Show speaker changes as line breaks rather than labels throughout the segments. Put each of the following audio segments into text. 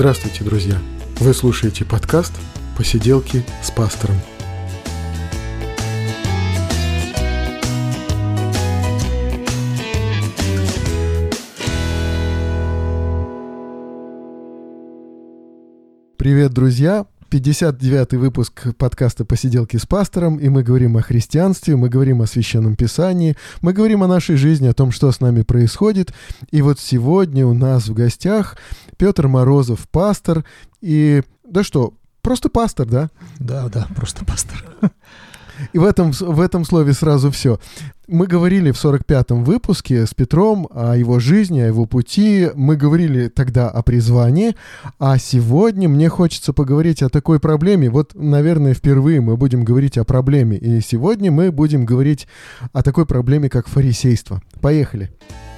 Здравствуйте, друзья! Вы слушаете подкаст «Посиделки с пастором». Привет, друзья! 59-й выпуск подкаста «Посиделки с пастором», и мы говорим о христианстве, мы говорим о Священном Писании, мы говорим о нашей жизни, о том, что с нами происходит. И вот сегодня у нас в гостях Петр Морозов, пастор, и... Да что, просто пастор, да?
Да, да, просто пастор.
И в этом, в этом слове сразу все. Мы говорили в 45-м выпуске с Петром о его жизни, о его пути. Мы говорили тогда о призвании. А сегодня мне хочется поговорить о такой проблеме. Вот, наверное, впервые мы будем говорить о проблеме. И сегодня мы будем говорить о такой проблеме, как фарисейство. Поехали. Поехали.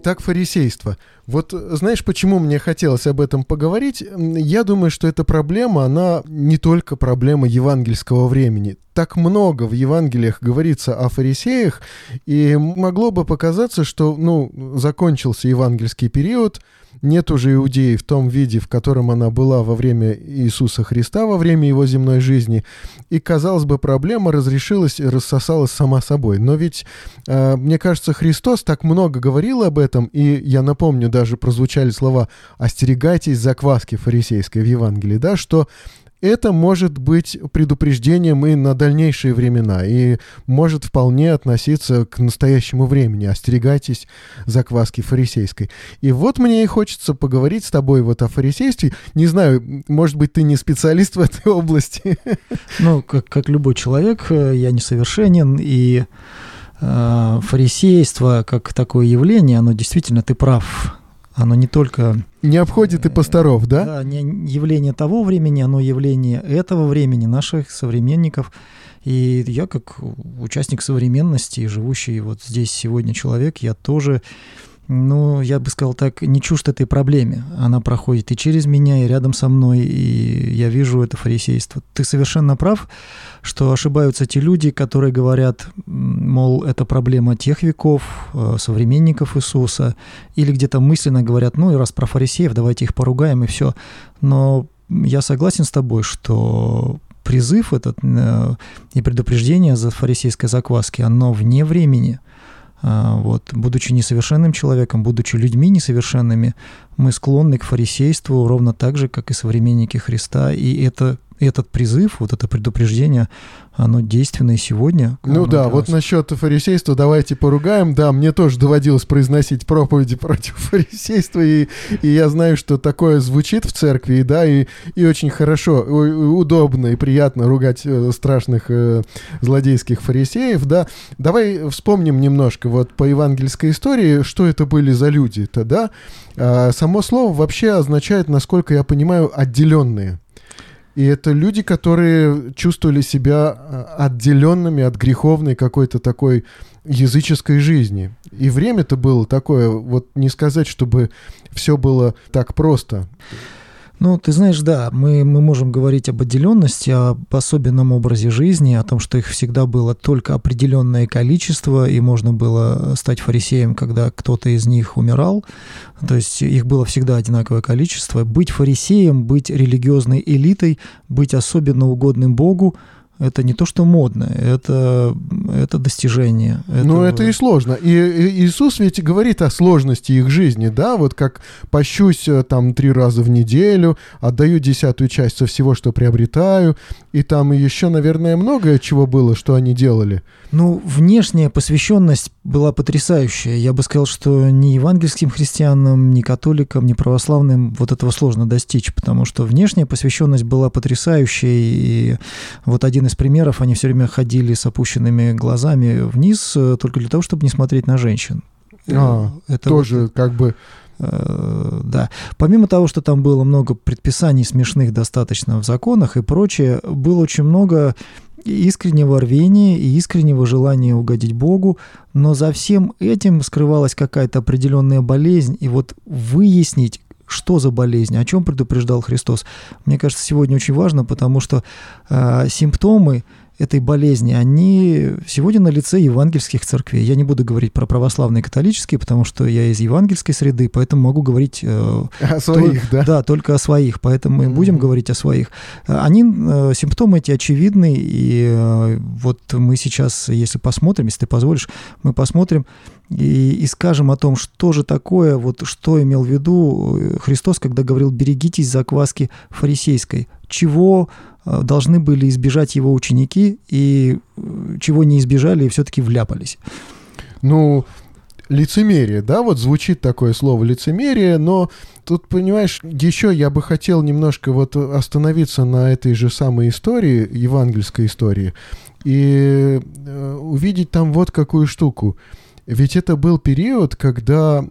Итак, фарисейство. Вот знаешь, почему мне хотелось об этом поговорить? Я думаю, что эта проблема, она не только проблема евангельского времени. Так много в Евангелиях говорится о фарисеях, и могло бы показаться, что, ну, закончился евангельский период, нет уже Иудеи в том виде, в котором она была во время Иисуса Христа, во время его земной жизни. И, казалось бы, проблема разрешилась и рассосалась сама собой. Но ведь, э, мне кажется, Христос так много говорил об этом, и я напомню, даже прозвучали слова «остерегайтесь закваски фарисейской» в Евангелии, да, что это может быть предупреждением и на дальнейшие времена, и может вполне относиться к настоящему времени. Остерегайтесь закваски фарисейской. И вот мне и хочется поговорить с тобой вот о фарисействе. Не знаю, может быть, ты не специалист в этой области.
Ну, как, как любой человек, э, я несовершенен, и э, фарисейство как такое явление, оно действительно, ты прав, оно не только...
Не обходит и пасторов, да?
Да, не явление того времени, оно явление этого времени, наших современников. И я как участник современности, живущий вот здесь сегодня человек, я тоже ну, я бы сказал так, не чужд этой проблеме. Она проходит и через меня, и рядом со мной, и я вижу это фарисейство. Ты совершенно прав, что ошибаются те люди, которые говорят, мол, это проблема тех веков, э, современников Иисуса, или где-то мысленно говорят, ну и раз про фарисеев, давайте их поругаем, и все. Но я согласен с тобой, что призыв этот э, и предупреждение за фарисейской закваски, оно вне времени – вот, будучи несовершенным человеком, будучи людьми несовершенными, мы склонны к фарисейству ровно так же, как и современники Христа. И это этот призыв, вот это предупреждение, оно действенное сегодня.
Ну да, вот насчет фарисейства давайте поругаем. Да, мне тоже доводилось произносить проповеди против фарисейства, и, и я знаю, что такое звучит в церкви, да, и, и очень хорошо, удобно и приятно ругать э, страшных э, злодейских фарисеев, да. Давай вспомним немножко вот по евангельской истории, что это были за люди-то, да. А, само слово вообще означает, насколько я понимаю, отделенные. И это люди, которые чувствовали себя э, отделенными от греховной какой-то такой языческой жизни. И время-то было такое, вот не сказать, чтобы все было так просто.
Ну, ты знаешь, да, мы, мы можем говорить об отделенности, об особенном образе жизни, о том, что их всегда было только определенное количество, и можно было стать фарисеем, когда кто-то из них умирал. То есть их было всегда одинаковое количество. Быть фарисеем, быть религиозной элитой, быть особенно угодным Богу – это не то, что модно, это, это достижение.
Это... Ну, это и сложно. И, и Иисус ведь говорит о сложности их жизни, да, вот как пощусь э, там три раза в неделю, отдаю десятую часть со всего, что приобретаю, и там еще, наверное, многое чего было, что они делали.
Ну, внешняя посвященность была потрясающая. Я бы сказал, что ни евангельским христианам, ни католикам, ни православным вот этого сложно достичь, потому что внешняя посвященность была потрясающей, и вот один из примеров, они все время ходили с опущенными глазами вниз э, только для того, чтобы не смотреть на женщин.
А, это тоже вот, как бы
э, да. Помимо того, что там было много предписаний смешных достаточно в законах и прочее, было очень много искреннего рвения и искреннего желания угодить Богу, но за всем этим скрывалась какая-то определенная болезнь, и вот выяснить, что за болезнь, о чем предупреждал Христос. Мне кажется, сегодня очень важно, потому что э, симптомы этой болезни, они сегодня на лице евангельских церквей. Я не буду говорить про православные католические, потому что я из евангельской среды, поэтому могу говорить... Э,
о своих,
то, да? Да, только о своих, поэтому мы mm-hmm. будем говорить о своих. Они, э, симптомы эти очевидны, и э, вот мы сейчас, если посмотрим, если ты позволишь, мы посмотрим и, и скажем о том, что же такое, вот что имел в виду Христос, когда говорил «берегитесь закваски фарисейской», чего Э, должны были избежать его ученики, и э, чего не избежали, и все-таки вляпались.
Ну, лицемерие, да, вот звучит такое слово лицемерие, но тут, понимаешь, еще я бы хотел немножко вот остановиться на этой же самой истории, евангельской истории, и э, увидеть там вот какую штуку. Ведь это был период, когда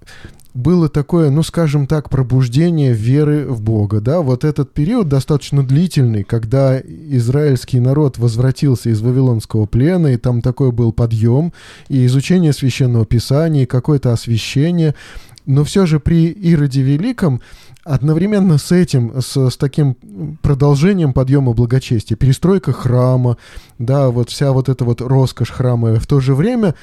было такое, ну, скажем так, пробуждение веры в Бога, да, вот этот период достаточно длительный, когда израильский народ возвратился из Вавилонского плена, и там такой был подъем, и изучение Священного Писания, и какое-то освящение, но все же при Ироде Великом одновременно с этим, с, с таким продолжением подъема благочестия, перестройка храма, да, вот вся вот эта вот роскошь храма, в то же время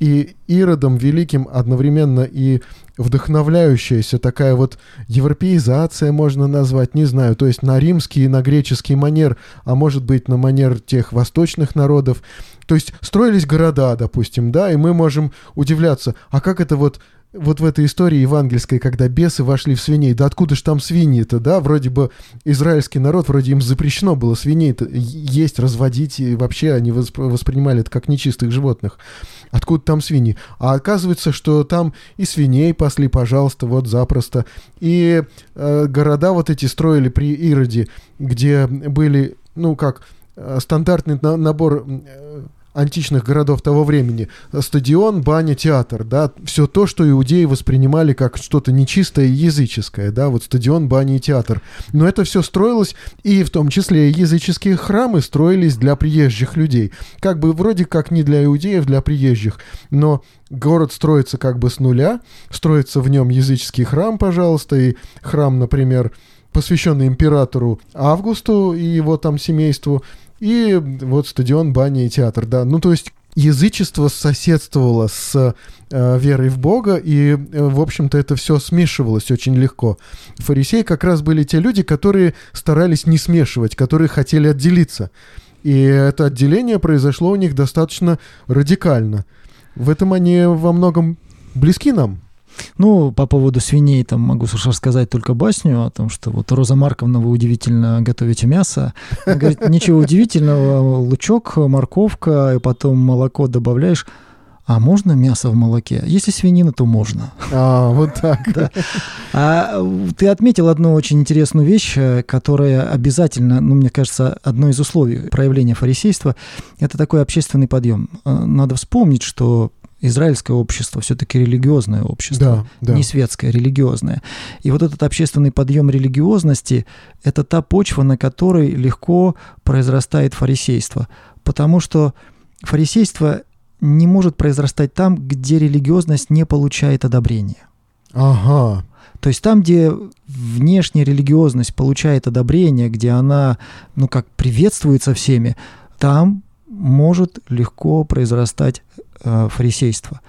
и Иродом Великим одновременно и вдохновляющаяся такая вот европеизация, можно назвать, не знаю, то есть на римский и на греческий манер, а может быть на манер тех восточных народов. То есть строились города, допустим, да, и мы можем удивляться, а как это вот вот в этой истории евангельской, когда бесы вошли в свиней, да откуда ж там свиньи-то, да? Вроде бы израильский народ, вроде им запрещено было свиней-то есть, разводить, и вообще они воспринимали это как нечистых животных. Откуда там свиньи? А оказывается, что там и свиней пасли, пожалуйста, вот запросто. И э, города вот эти строили при Ироде, где были, ну как, э, стандартный на набор э, античных городов того времени. Стадион, баня, театр, да, все то, что иудеи воспринимали как что-то нечистое и языческое, да, вот стадион, баня и театр. Но это все строилось, и в том числе языческие храмы строились для приезжих людей. Как бы вроде как не для иудеев, для приезжих, но город строится как бы с нуля, строится в нем языческий храм, пожалуйста, и храм, например, посвященный императору Августу и его там семейству, и вот стадион, баня и театр, да. Ну, то есть язычество соседствовало с э, верой в Бога, и, э, в общем-то, это все смешивалось очень легко. Фарисеи как раз были те люди, которые старались не смешивать, которые хотели отделиться. И это отделение произошло у них достаточно радикально. В этом они во многом близки нам.
Ну, по поводу свиней там могу рассказать только басню о том, что вот Роза Марковна, вы удивительно готовите мясо. Она говорит, ничего удивительного, лучок, морковка, и потом молоко добавляешь. А можно мясо в молоке? Если свинина, то можно.
А, вот так. да.
А ты отметил одну очень интересную вещь, которая обязательно, ну, мне кажется, одно из условий проявления фарисейства – это такой общественный подъем. Надо вспомнить, что израильское общество все-таки религиозное общество, да, да. не светское, религиозное. И вот этот общественный подъем религиозности – это та почва, на которой легко произрастает фарисейство. Потому что фарисейство не может произрастать там, где религиозность не получает одобрения.
Ага.
То есть там, где внешняя религиозность получает одобрение, где она, ну как, приветствуется всеми, там может легко произрастать э, фарисейства.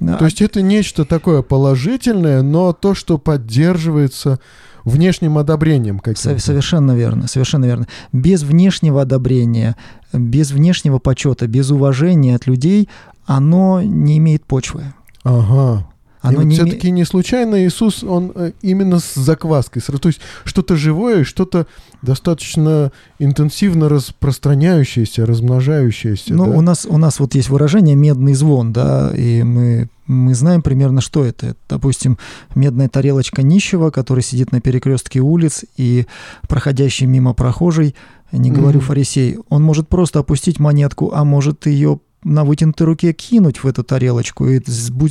То есть это нечто такое положительное, но то, что поддерживается внешним одобрением каким-то.
Совершенно верно, совершенно верно. Без внешнего одобрения, без внешнего почета, без уважения от людей оно не имеет почвы.
Ага. Оно вот все-таки не случайно Иисус, он э, именно с закваской, то есть что-то живое, что-то достаточно интенсивно распространяющееся, размножающееся.
Ну, да? у, нас, у нас вот есть выражение «медный звон», да, и мы, мы знаем примерно, что это. Допустим, медная тарелочка нищего, который сидит на перекрестке улиц, и проходящий мимо прохожий, не говорю mm-hmm. фарисей, он может просто опустить монетку, а может ее на вытянутой руке кинуть в эту тарелочку, и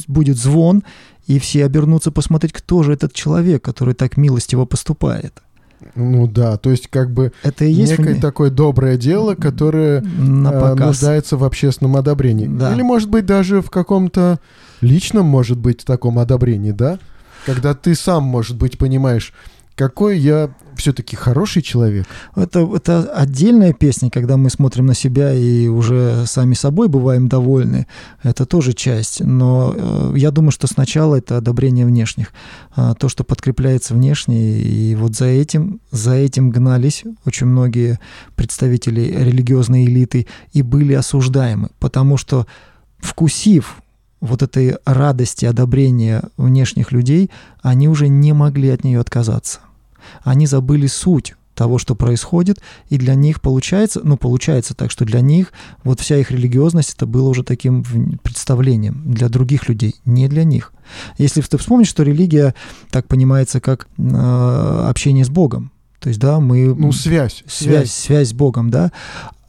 будет звон, и все обернутся посмотреть, кто же этот человек, который так милостиво поступает.
Ну да, то есть как бы это и есть некое в... такое доброе дело, которое э, нуждается в общественном одобрении. Да. Или может быть даже в каком-то личном, может быть, таком одобрении, да? когда ты сам, может быть, понимаешь, какой я все-таки хороший человек.
Это, это отдельная песня, когда мы смотрим на себя и уже сами собой бываем довольны. Это тоже часть. Но э, я думаю, что сначала это одобрение внешних. А, то, что подкрепляется внешне. И вот за этим, за этим гнались очень многие представители религиозной элиты и были осуждаемы. Потому что вкусив вот этой радости, одобрения внешних людей, они уже не могли от нее отказаться они забыли суть того, что происходит, и для них получается, ну, получается так, что для них вот вся их религиозность это было уже таким представлением для других людей, не для них. Если ты вспомнишь, что религия так понимается как э, общение с Богом, то есть, да, мы...
Ну, связь.
Связь, связь с Богом, да.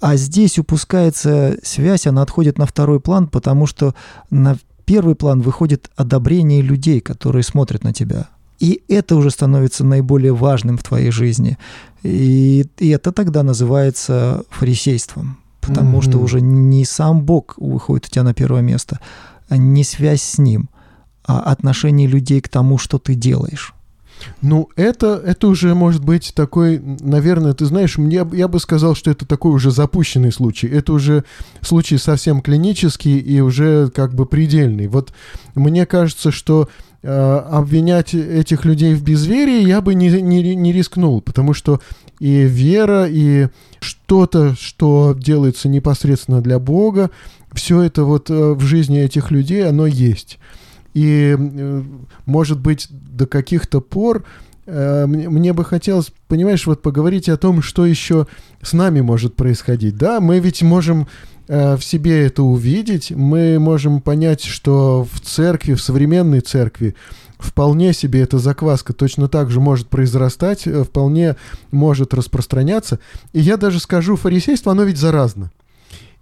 А здесь упускается связь, она отходит на второй план, потому что на первый план выходит одобрение людей, которые смотрят на тебя. И это уже становится наиболее важным в твоей жизни. И, и это тогда называется фарисейством, потому mm-hmm. что уже не сам Бог выходит у тебя на первое место, а не связь с Ним, а отношение людей к тому, что ты делаешь.
Ну, это, это уже может быть такой, наверное, ты знаешь, мне, я бы сказал, что это такой уже запущенный случай. Это уже случай совсем клинический и уже как бы предельный. Вот мне кажется, что обвинять этих людей в безверии я бы не, не, не рискнул, потому что и вера, и что-то, что делается непосредственно для Бога, все это вот э, в жизни этих людей, оно есть. И, э, может быть, до каких-то пор мне бы хотелось, понимаешь, вот поговорить о том, что еще с нами может происходить. Да, мы ведь можем Э, в себе это увидеть, мы можем понять, что в церкви, в современной церкви, вполне себе эта закваска точно так же может произрастать, э, вполне может распространяться. И я даже скажу, фарисейство, оно ведь заразно.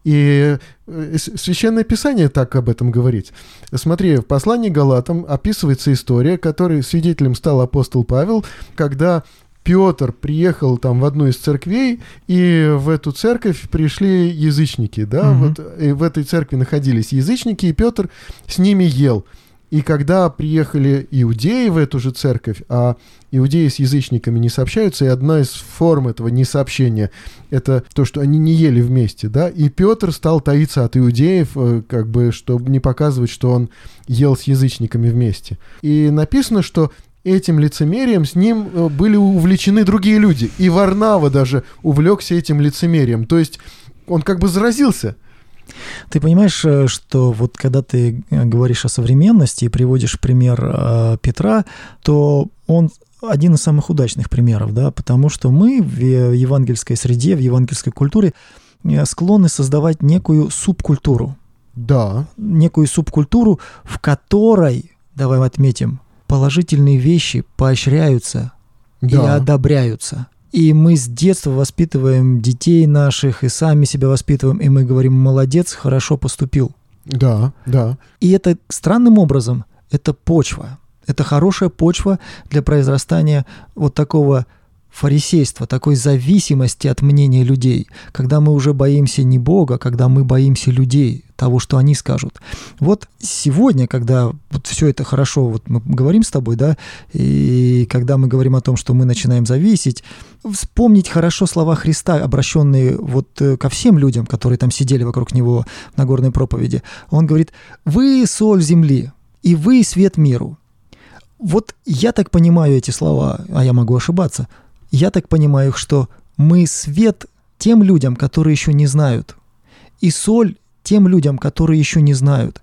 И э, Священное Писание так об этом говорит. Смотри, в послании Галатам описывается история, которой свидетелем стал апостол Павел, когда Петр приехал там в одну из церквей, и в эту церковь пришли язычники, да, угу. вот и в этой церкви находились язычники, и Петр с ними ел. И когда приехали иудеи в эту же церковь, а иудеи с язычниками не сообщаются, и одна из форм этого несообщения — это то, что они не ели вместе, да, и Петр стал таиться от иудеев, э, как бы, чтобы не показывать, что он ел с язычниками вместе. И написано, что этим лицемерием с ним э, были увлечены другие люди. И Варнава даже увлекся этим лицемерием. То есть он как бы заразился.
Ты понимаешь, э, что вот когда ты говоришь о современности и приводишь пример Петра, то он один из самых удачных примеров, да, потому что мы в евангельской среде, в евангельской культуре склонны создавать некую субкультуру.
Да.
Некую субкультуру, в которой, давай отметим, положительные вещи поощряются да. и одобряются. И мы с детства воспитываем детей наших и сами себя воспитываем, и мы говорим, молодец, хорошо поступил.
Да, да.
И это странным образом, это почва. Это хорошая почва для произрастания вот такого фарисейства, такой зависимости от мнения людей, когда мы уже боимся не Бога, когда мы боимся людей, того, что они скажут. Вот сегодня, когда вот все это хорошо, вот мы говорим с тобой, да, и когда мы говорим о том, что мы начинаем зависеть, вспомнить хорошо слова Христа, обращенные вот э, ко всем людям, которые там сидели вокруг него на горной проповеди. Он говорит, вы соль земли, и вы свет миру. Вот я так понимаю эти слова, а я могу ошибаться – я так понимаю, что мы свет тем людям, которые еще не знают, и соль тем людям, которые еще не знают.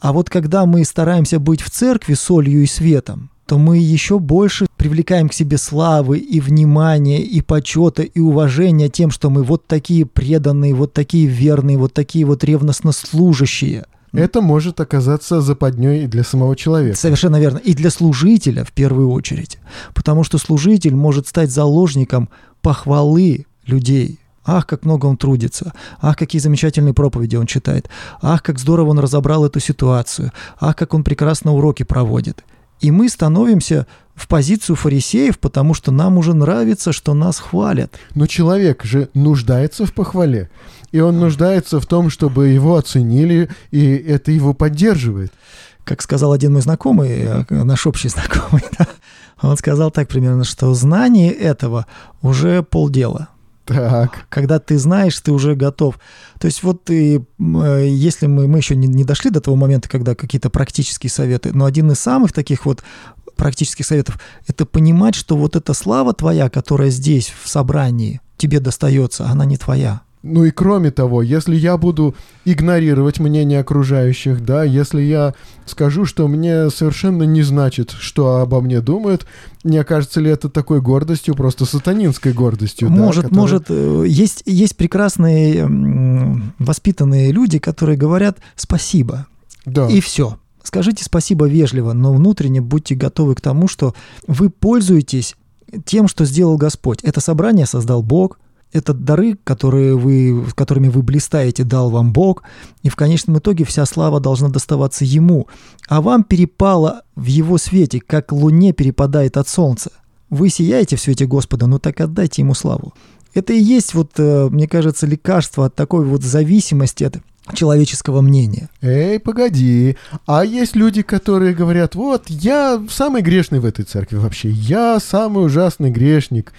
А вот когда мы стараемся быть в церкви солью и светом, то мы еще больше привлекаем к себе славы и внимания, и почета, и уважения тем, что мы вот такие преданные, вот такие верные, вот такие вот ревностно служащие –
это может оказаться западней для самого человека.
Совершенно верно. И для служителя в первую очередь. Потому что служитель может стать заложником похвалы людей. Ах, как много он трудится. Ах, какие замечательные проповеди он читает. Ах, как здорово он разобрал эту ситуацию. Ах, как он прекрасно уроки проводит. И мы становимся в позицию фарисеев, потому что нам уже нравится, что нас хвалят.
Но человек же нуждается в похвале и он нуждается в том, чтобы его оценили, и это его поддерживает.
как сказал один мой знакомый, э, наш общий знакомый, да, он сказал так примерно, что знание этого уже полдела.
Так.
Когда ты знаешь, ты уже готов. То есть вот ты, э, если мы, мы еще не, не дошли до того момента, когда какие-то практические советы, но один из самых таких вот практических советов – это понимать, что вот эта слава твоя, которая здесь в собрании тебе достается, она не твоя.
Ну и кроме того, если я буду игнорировать мнение окружающих, да, если я скажу, что мне совершенно не значит, что обо мне думают, не окажется ли это такой гордостью, просто сатанинской гордостью?
Может,
да, которая...
может. Э, есть, есть прекрасные воспитанные люди, которые говорят спасибо. Да. И все. Скажите спасибо вежливо, но внутренне будьте готовы к тому, что вы пользуетесь тем, что сделал Господь. Это собрание создал Бог, это дары, которые вы, которыми вы блистаете, дал вам Бог, и в конечном итоге вся слава должна доставаться Ему, а вам перепало в Его свете, как луне перепадает от солнца. Вы сияете в свете Господа, ну так отдайте Ему славу. Это и есть, вот, э, мне кажется, лекарство от такой вот зависимости от человеческого мнения.
Эй, погоди. А есть люди, которые говорят, вот, я самый грешный в этой церкви вообще. Я самый ужасный грешник.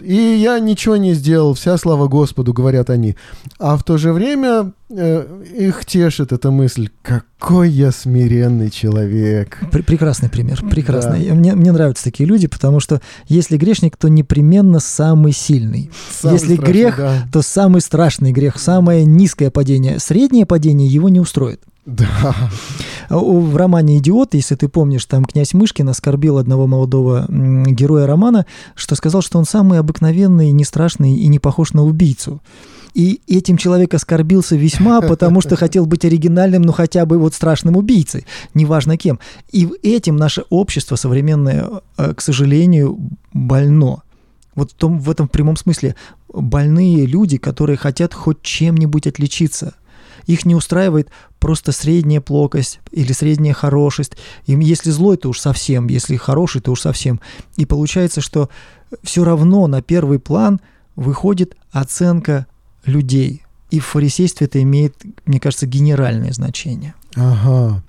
И я ничего не сделал. Вся слава Господу, говорят они. А в то же время их тешит эта мысль, какой я смиренный человек.
прекрасный пример, прекрасный. Да. Мне, мне нравятся такие люди, потому что если грешник, то непременно самый сильный. Самый если страшный, грех, да. то самый страшный грех, самое низкое падение. Среднее падение его не устроит.
Да.
В романе «Идиот», если ты помнишь, там князь Мышкин оскорбил одного молодого героя романа, что сказал, что он самый обыкновенный, не страшный и не похож на убийцу. И этим человек оскорбился весьма, потому что хотел быть оригинальным, ну хотя бы вот страшным убийцей, неважно кем. И этим наше общество современное, э, к сожалению, больно. Вот в, том, в этом прямом смысле больные люди, которые хотят хоть чем-нибудь отличиться. Их не устраивает просто средняя плокость или средняя хорошесть. Им если злой, то уж совсем, если хороший, то уж совсем. И получается, что все равно на первый план выходит оценка людей. И в фарисействе это имеет, мне кажется, генеральное значение.
Ага.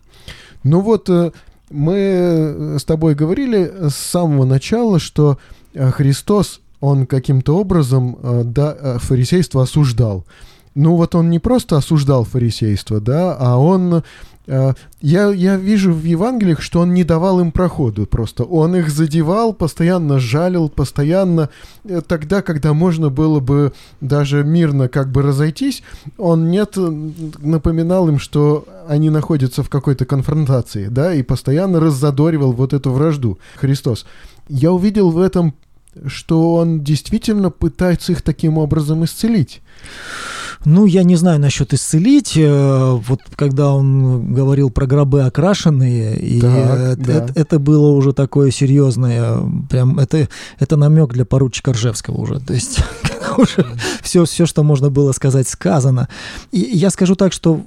Ну вот э, мы э, с тобой говорили с самого начала, что э, Христос, он каким-то образом да, фарисейство осуждал. Ну вот он не просто осуждал фарисейство, да, а он я, я вижу в Евангелиях, что он не давал им проходу просто. Он их задевал, постоянно жалил, постоянно э, тогда, когда можно было бы даже мирно как бы разойтись, он нет, напоминал им, что они находятся в какой-то конфронтации, да, и постоянно раззадоривал вот эту вражду Христос. Я увидел в этом, что он действительно пытается их таким образом исцелить.
Ну, я не знаю насчет исцелить. Э, вот когда он говорил про гробы окрашенные, и так, это, да. это, это было уже такое серьезное, прям это, это намек для поручика Ржевского уже. То есть уже все, все, что можно было сказать, сказано. И я скажу так, что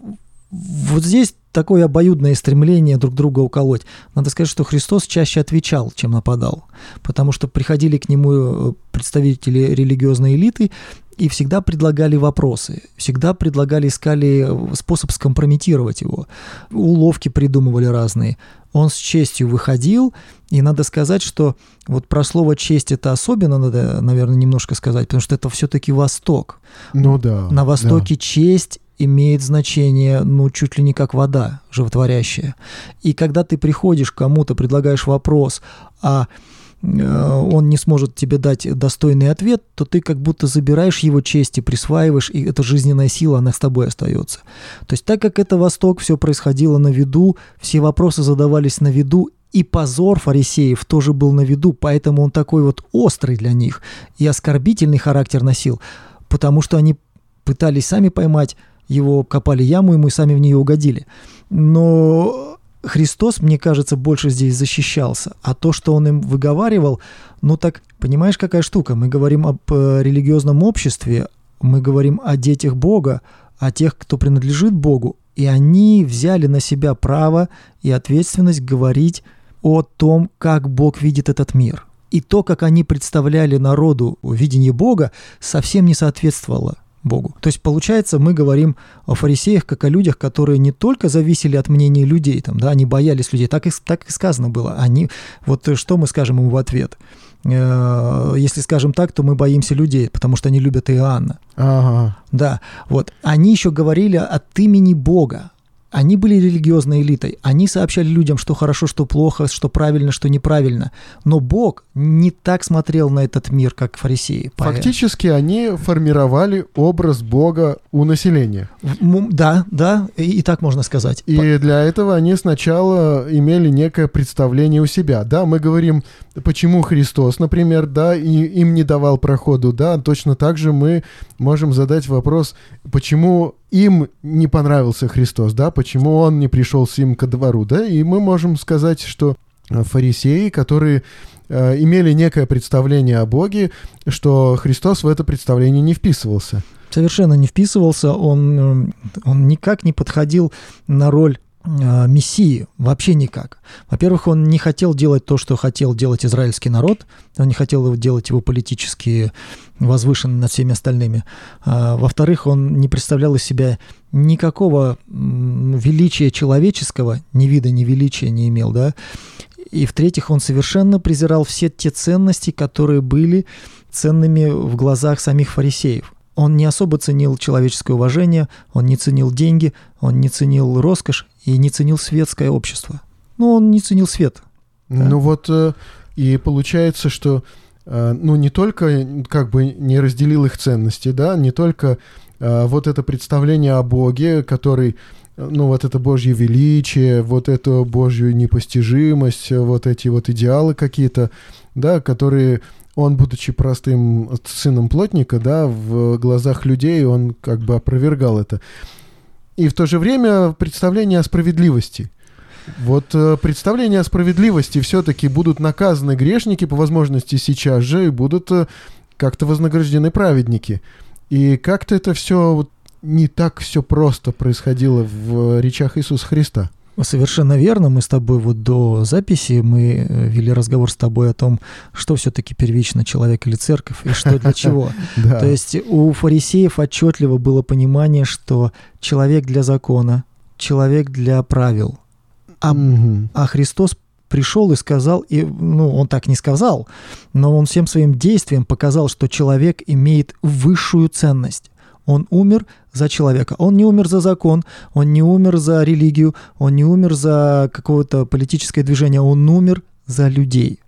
вот здесь такое обоюдное стремление друг друга уколоть. Надо сказать, что Христос чаще отвечал, чем нападал, потому что приходили к нему э, представители религиозной элиты и всегда предлагали вопросы, всегда предлагали, искали способ скомпрометировать его. Уловки придумывали разные. Он с честью выходил, и надо сказать, что вот про слово «честь» это особенно надо, наверное, немножко сказать, потому что это все-таки Восток.
Ну да.
На Востоке да. честь имеет значение, ну, чуть ли не как вода животворящая. И когда ты приходишь к кому-то, предлагаешь вопрос, а Э, он не сможет тебе дать достойный ответ, то ты как будто забираешь его честь и присваиваешь, и эта жизненная сила, она с тобой остается. То есть так как это Восток, все происходило на виду, все вопросы задавались на виду, и позор фарисеев тоже был на виду, поэтому он такой вот острый для них и оскорбительный характер носил, потому что они пытались сами поймать его, копали яму и сами в нее угодили. Но Христос, мне кажется, больше здесь защищался, а то, что он им выговаривал, ну так, понимаешь, какая штука? Мы говорим об э, религиозном обществе, мы говорим о детях Бога, о тех, кто принадлежит Богу, и они взяли на себя право и ответственность говорить о том, как Бог видит этот мир. И то, как они представляли народу видение Бога, совсем не соответствовало Богу. То есть, получается, мы говорим о фарисеях как о людях, которые не только зависели от мнений людей, там, да, они боялись людей, так и, так и сказано было. Они, вот что мы скажем ему в ответ? Э, если скажем так, то мы боимся людей, потому что они любят Иоанна.
Ага.
Да, вот. Они еще говорили от имени Бога. Они были религиозной элитой, они сообщали людям, что хорошо, что плохо, что правильно, что неправильно. Но Бог не так смотрел на этот мир, как фарисеи.
Фактически они формировали образ Бога у населения.
Да, да, и, и так можно сказать.
И для этого они сначала имели некое представление у себя. Да, мы говорим, почему Христос, например, да, и им не давал проходу, да, точно так же мы можем задать вопрос, почему им не понравился Христос, да, почему он не пришел с ним ко двору, да, и мы можем сказать, что э, фарисеи, которые э, имели некое представление о Боге, что Христос в это представление не вписывался.
Совершенно не вписывался, он, э, он никак не подходил на роль мессии вообще никак. Во-первых, он не хотел делать то, что хотел делать израильский народ, он не хотел делать его политически возвышенным над всеми остальными. А, во-вторых, он не представлял из себя никакого величия человеческого, ни вида, ни величия не имел, да. И в-третьих, он совершенно презирал все те ценности, которые были ценными в глазах самих фарисеев. Он не особо ценил человеческое уважение, он не ценил деньги, он не ценил роскошь и не ценил светское общество. Ну, он не ценил свет.
Да? Ну вот, э, и получается, что э, ну не только как бы не разделил их ценности, да, не только э, вот это представление о Боге, который ну, вот это Божье величие, вот эту Божью непостижимость, вот эти вот идеалы какие-то, да, которые он, будучи простым сыном плотника, да, в глазах людей он как бы опровергал это. И в то же время представление о справедливости. Вот э, представление о справедливости все-таки будут наказаны грешники по возможности сейчас же и будут э, как-то вознаграждены праведники. И как-то это все не так все просто происходило в речах Иисуса Христа.
Совершенно верно. Мы с тобой вот до записи мы э, вели разговор с тобой о том, что все-таки первично человек или церковь и что для чего. То есть у фарисеев отчетливо было понимание, что человек для закона, человек для правил, а, а Христос пришел и сказал, и, ну, он так не сказал, но он всем своим действием показал, что человек имеет высшую ценность. Он умер за человека. Он не умер за закон, он не умер за религию, он не умер за какое-то политическое движение, он умер за людей.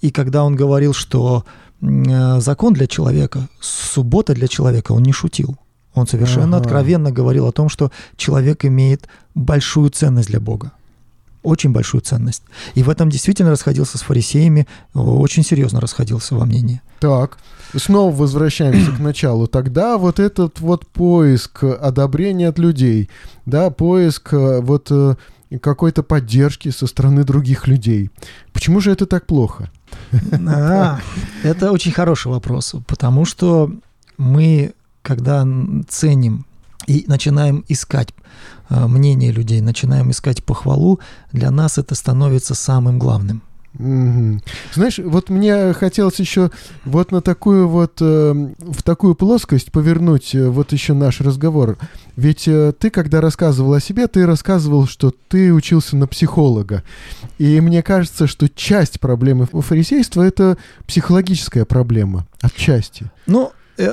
И когда он говорил, что э, закон для человека, суббота для человека, он не шутил. Он совершенно ага. откровенно говорил о том, что человек имеет большую ценность для Бога очень большую ценность. И в этом действительно расходился с фарисеями, очень серьезно расходился во мнении.
Так, снова возвращаемся к началу. Тогда вот этот вот поиск одобрения от людей, да, поиск э, вот э, какой-то поддержки со стороны других людей. Почему же это так плохо?
А, это очень хороший вопрос, потому что мы, когда ценим и начинаем искать э, мнение людей, начинаем искать похвалу, для нас это становится самым главным.
Угу. Знаешь, вот мне хотелось еще вот на такую вот, э, в такую плоскость повернуть э, вот еще наш разговор. Ведь э, ты, когда рассказывал о себе, ты рассказывал, что ты учился на психолога. И мне кажется, что часть проблемы фарисейства — это психологическая проблема, отчасти.
Ну,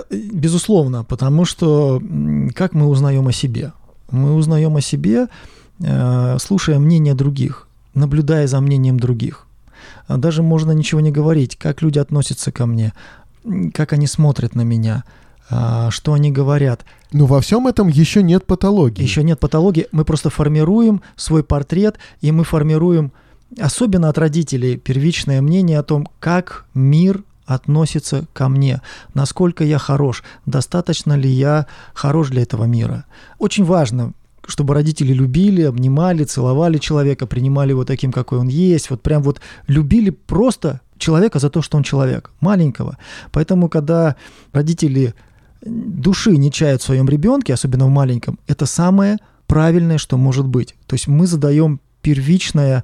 безусловно, потому что как мы узнаем о себе? Мы узнаем о себе, э, слушая мнение других, наблюдая за мнением других. А даже можно ничего не говорить, как люди относятся ко мне, как они смотрят на меня, а, что они говорят.
Но во всем этом еще нет патологии.
Еще нет патологии. Мы просто формируем свой портрет, и мы формируем, особенно от родителей, первичное мнение о том, как мир относится ко мне, насколько я хорош, достаточно ли я хорош для этого мира. Очень важно, чтобы родители любили, обнимали, целовали человека, принимали его таким, какой он есть, вот прям вот любили просто человека за то, что он человек, маленького. Поэтому, когда родители души не чают в своем ребенке, особенно в маленьком, это самое правильное, что может быть. То есть мы задаем первичное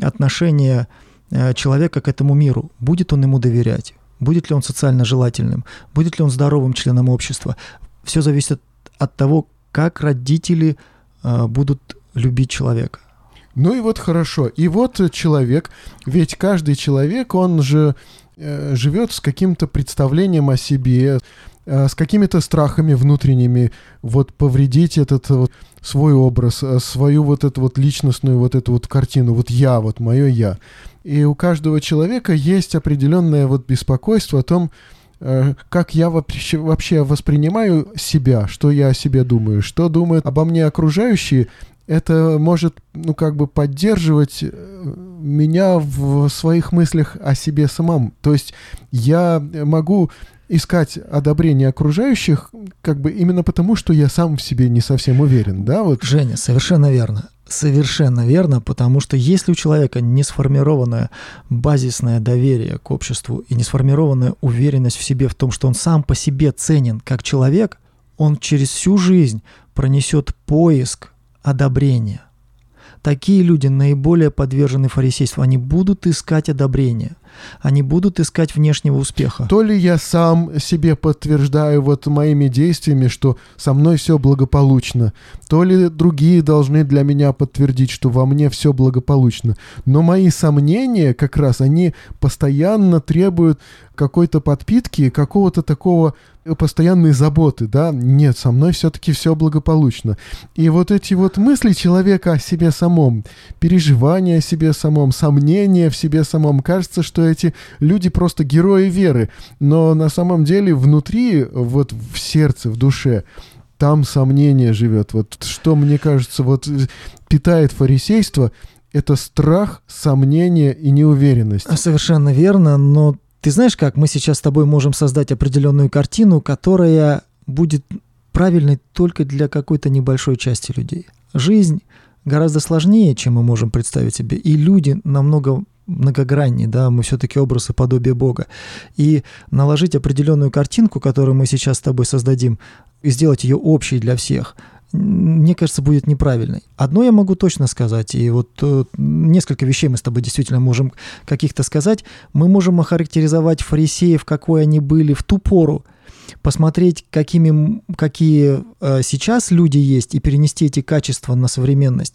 отношение э, человека к этому миру. Будет он ему доверять? Будет ли он социально желательным? Будет ли он здоровым членом общества? Все зависит от того, как родители э, будут любить человека.
Ну и вот хорошо. И вот человек, ведь каждый человек, он же э, живет с каким-то представлением о себе, с какими-то страхами внутренними, вот повредить этот вот свой образ, э, свою вот эту вот личностную вот эту вот картину, вот я, вот мое я. И у каждого человека есть определенное вот беспокойство о том, э, как я вообще, воспринимаю себя, что я о себе думаю, что думают обо мне окружающие, это может, ну, как бы поддерживать э, меня в своих мыслях о себе самом. То есть я могу искать одобрение окружающих, как бы именно потому, что я сам в себе не совсем уверен, да? Вот.
Женя, совершенно верно. Совершенно верно, потому что если у человека не сформированное базисное доверие к обществу и не сформированная уверенность в себе в том, что он сам по себе ценен как человек, он через всю жизнь пронесет поиск одобрения. Такие люди наиболее подвержены фарисейству. Они будут искать одобрения. Они будут искать внешнего успеха.
То ли я сам себе подтверждаю вот моими действиями, что со мной все благополучно, то ли другие должны для меня подтвердить, что во мне все благополучно. Но мои сомнения как раз, они постоянно требуют какой-то подпитки, какого-то такого постоянной заботы, да, нет, со мной все-таки все благополучно. И вот эти вот мысли человека о себе самом, переживания о себе самом, сомнения в себе самом, кажется, что эти люди просто герои веры, но на самом деле внутри, вот в сердце, в душе, там сомнение живет. Вот что, мне кажется, вот питает фарисейство, это страх, сомнение и неуверенность.
Совершенно верно, но ты знаешь как, мы сейчас с тобой можем создать определенную картину, которая будет правильной только для какой-то небольшой части людей. Жизнь гораздо сложнее, чем мы можем представить себе, и люди намного многограннее, да, мы все-таки образ и подобие Бога. И наложить определенную картинку, которую мы сейчас с тобой создадим, и сделать ее общей для всех – мне кажется, будет неправильной. Одно я могу точно сказать, и вот э, несколько вещей мы с тобой действительно можем каких-то сказать. Мы можем охарактеризовать фарисеев, какой они были в ту пору, посмотреть, какими, какие э, сейчас люди есть, и перенести эти качества на современность,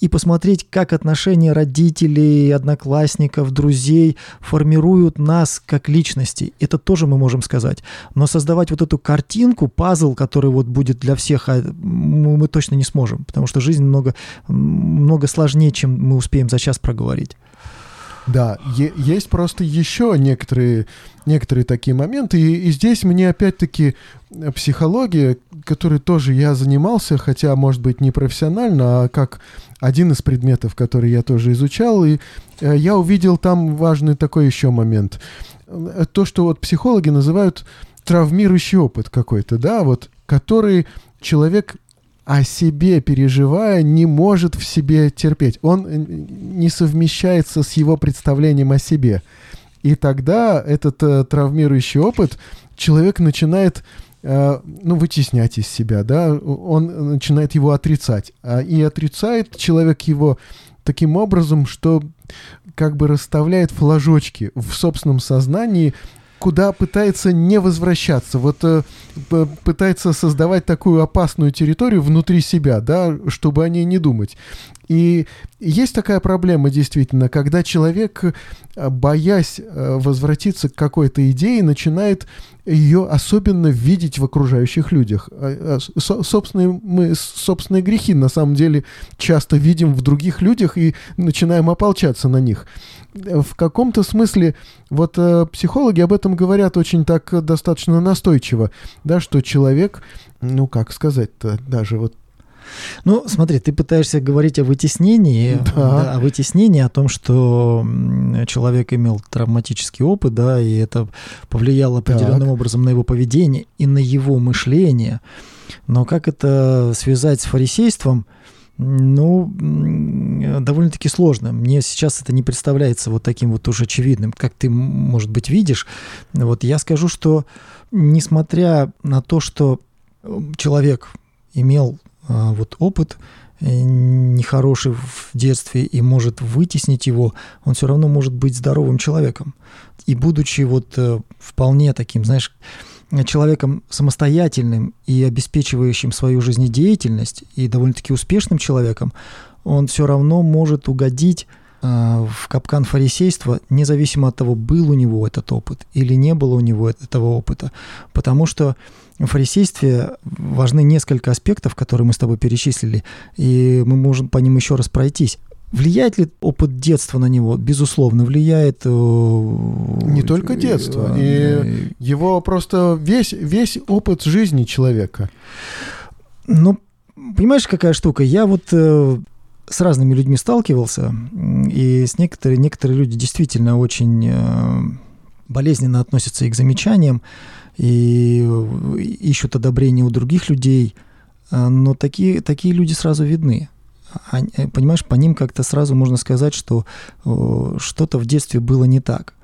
и посмотреть, как отношения родителей, одноклассников, друзей формируют нас как личности. Это тоже мы можем сказать. Но создавать вот эту картинку, пазл, который вот будет для всех, а, мы точно не сможем, потому что жизнь много, много сложнее, чем мы успеем за час проговорить.
Да, есть просто еще некоторые, некоторые такие моменты. И, и здесь мне опять-таки э, психология, которой тоже я занимался, хотя, может быть, не профессионально, а как один из предметов, который я тоже изучал. И э, я увидел там важный такой еще момент. Э, то, что вот психологи называют травмирующий опыт какой-то, да, вот, который человек о себе переживая, не может в себе терпеть. Он не совмещается с его представлением о себе. И тогда этот э, травмирующий опыт человек начинает э, ну, вытеснять из себя, да, он начинает его отрицать. А, и отрицает человек его таким образом, что как бы расставляет флажочки в собственном сознании, куда пытается не возвращаться, вот э, пытается создавать такую опасную территорию внутри себя, да, чтобы о ней не думать. И есть такая проблема действительно, когда человек, э, боясь э, возвратиться к какой-то идее, начинает ее особенно видеть в окружающих людях. А, а, собственные, мы собственные грехи на самом деле часто видим в других людях и начинаем ополчаться на них. В каком-то смысле вот э, психологи об этом говорят очень так достаточно настойчиво, да, что человек, ну как сказать-то, даже вот
ну, смотри, ты пытаешься говорить о вытеснении, да. Да, о вытеснении, о том, что человек имел травматический опыт, да, и это повлияло определенным так. образом на его поведение и на его мышление. Но как это связать с фарисейством? Ну, довольно-таки сложно. Мне сейчас это не представляется вот таким вот уж очевидным, как ты, может быть, видишь. Вот я скажу, что несмотря на то, что человек имел а, вот опыт э, нехороший в детстве и может вытеснить его, он все равно может быть здоровым человеком. И будучи вот э, вполне таким, знаешь, человеком самостоятельным и обеспечивающим свою жизнедеятельность, и довольно-таки успешным человеком, он все равно может угодить э, в капкан фарисейства, независимо от того, был у него этот опыт или не было у него этого опыта. Потому что в фарисействе важны несколько аспектов, которые мы с тобой перечислили, и мы можем по ним еще раз пройтись. Влияет ли опыт детства на него? Безусловно, влияет. Э,
Не только детство, и его просто весь, весь опыт жизни человека.
Ну, понимаешь, какая штука? Я вот э, с разными людьми сталкивался, и с некоторые, некоторые люди действительно очень э, болезненно относятся и к замечаниям, и ищут одобрения у других людей, но такие, такие люди сразу видны. Э, понимаешь, по ним как-то сразу можно сказать, что что-то в детстве было не так.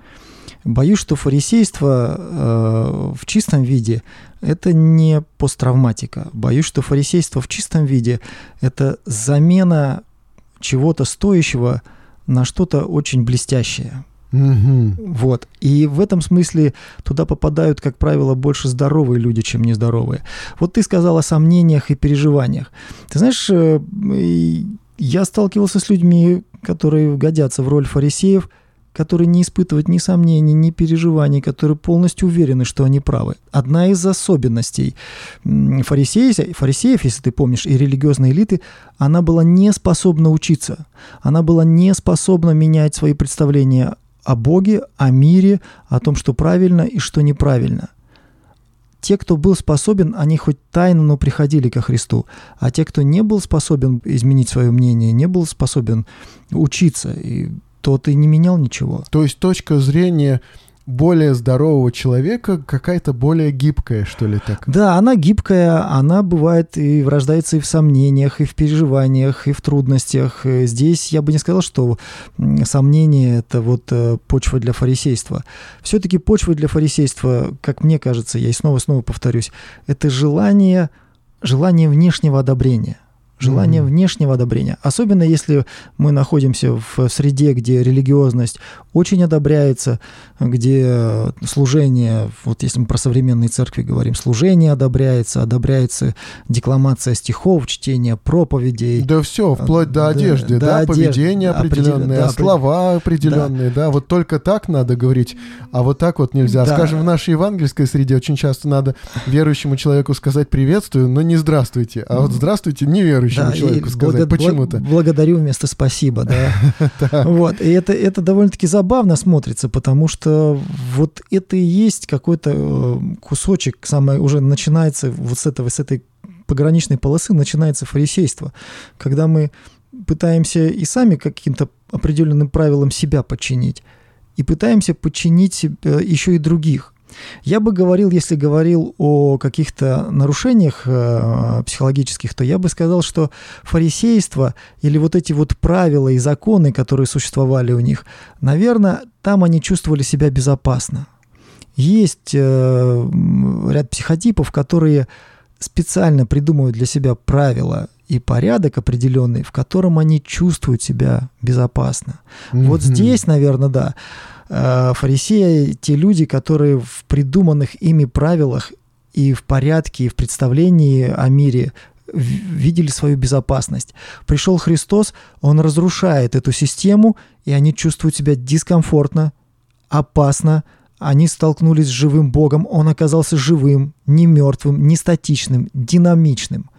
Боюсь, что фарисейство э, в чистом виде – это не посттравматика. Боюсь, что фарисейство в чистом виде – это замена чего-то стоящего на что-то очень блестящее. Угу. Вот. И в этом смысле туда попадают, как правило, больше здоровые люди, чем нездоровые. Вот ты сказал о сомнениях и переживаниях. Ты знаешь, э, я сталкивался с людьми, которые годятся в роль фарисеев, которые не испытывают ни сомнений, ни переживаний, которые полностью уверены, что они правы. Одна из особенностей фарисеев, фарисеев, если ты помнишь, и религиозной элиты, она была не способна учиться. Она была не способна менять свои представления о Боге, о мире, о том, что правильно и что неправильно. Те, кто был способен, они хоть тайно, но приходили ко Христу. А те, кто не был способен изменить свое мнение, не был способен учиться, и тот и не менял ничего.
То есть точка зрения более здорового человека какая-то более гибкая, что ли, так?
Да, она гибкая, она бывает и рождается и в сомнениях, и в переживаниях, и в трудностях. Здесь я бы не сказал, что сомнение – это вот э, почва для фарисейства. Все-таки почва для фарисейства, как мне кажется, я и снова-снова повторюсь, это желание, желание внешнего одобрения – желание mm-hmm. внешнего одобрения. Особенно если мы находимся в среде, где религиозность очень одобряется, где служение, вот если мы про современные церкви говорим, служение одобряется, одобряется декламация стихов, чтение проповедей.
Да все, вплоть до одежды, да, да поведение определенное, да, слова определенные, да. да, вот только так надо говорить, а вот так вот нельзя. Да. Скажем, в нашей евангельской среде очень часто надо верующему человеку сказать приветствую, но не здравствуйте, а вот здравствуйте неверующему да, человеку сказать почему-то.
Благодарю вместо спасибо, да. Вот, и это, это довольно-таки забавно смотрится, потому что вот это и есть какой-то э, кусочек, самое уже начинается вот с этого, с этой пограничной полосы начинается фарисейство, когда мы пытаемся и сами каким-то определенным правилам себя подчинить, и пытаемся подчинить еще и других. Я бы говорил, если говорил о каких-то нарушениях э, психологических, то я бы сказал, что фарисейство или вот эти вот правила и законы, которые существовали у них, наверное, там они чувствовали себя безопасно. Есть э, ряд психотипов, которые специально придумывают для себя правила и порядок определенный, в котором они чувствуют себя безопасно. Mm-hmm. Вот здесь, наверное, да. Э, фарисеи те люди, которые в придуманных ими правилах и в порядке, и в представлении о мире видели свою безопасность. Пришел Христос, Он разрушает эту систему, и они чувствуют себя дискомфортно, опасно, они столкнулись с живым Богом, Он оказался живым, не мертвым, не статичным, динамичным –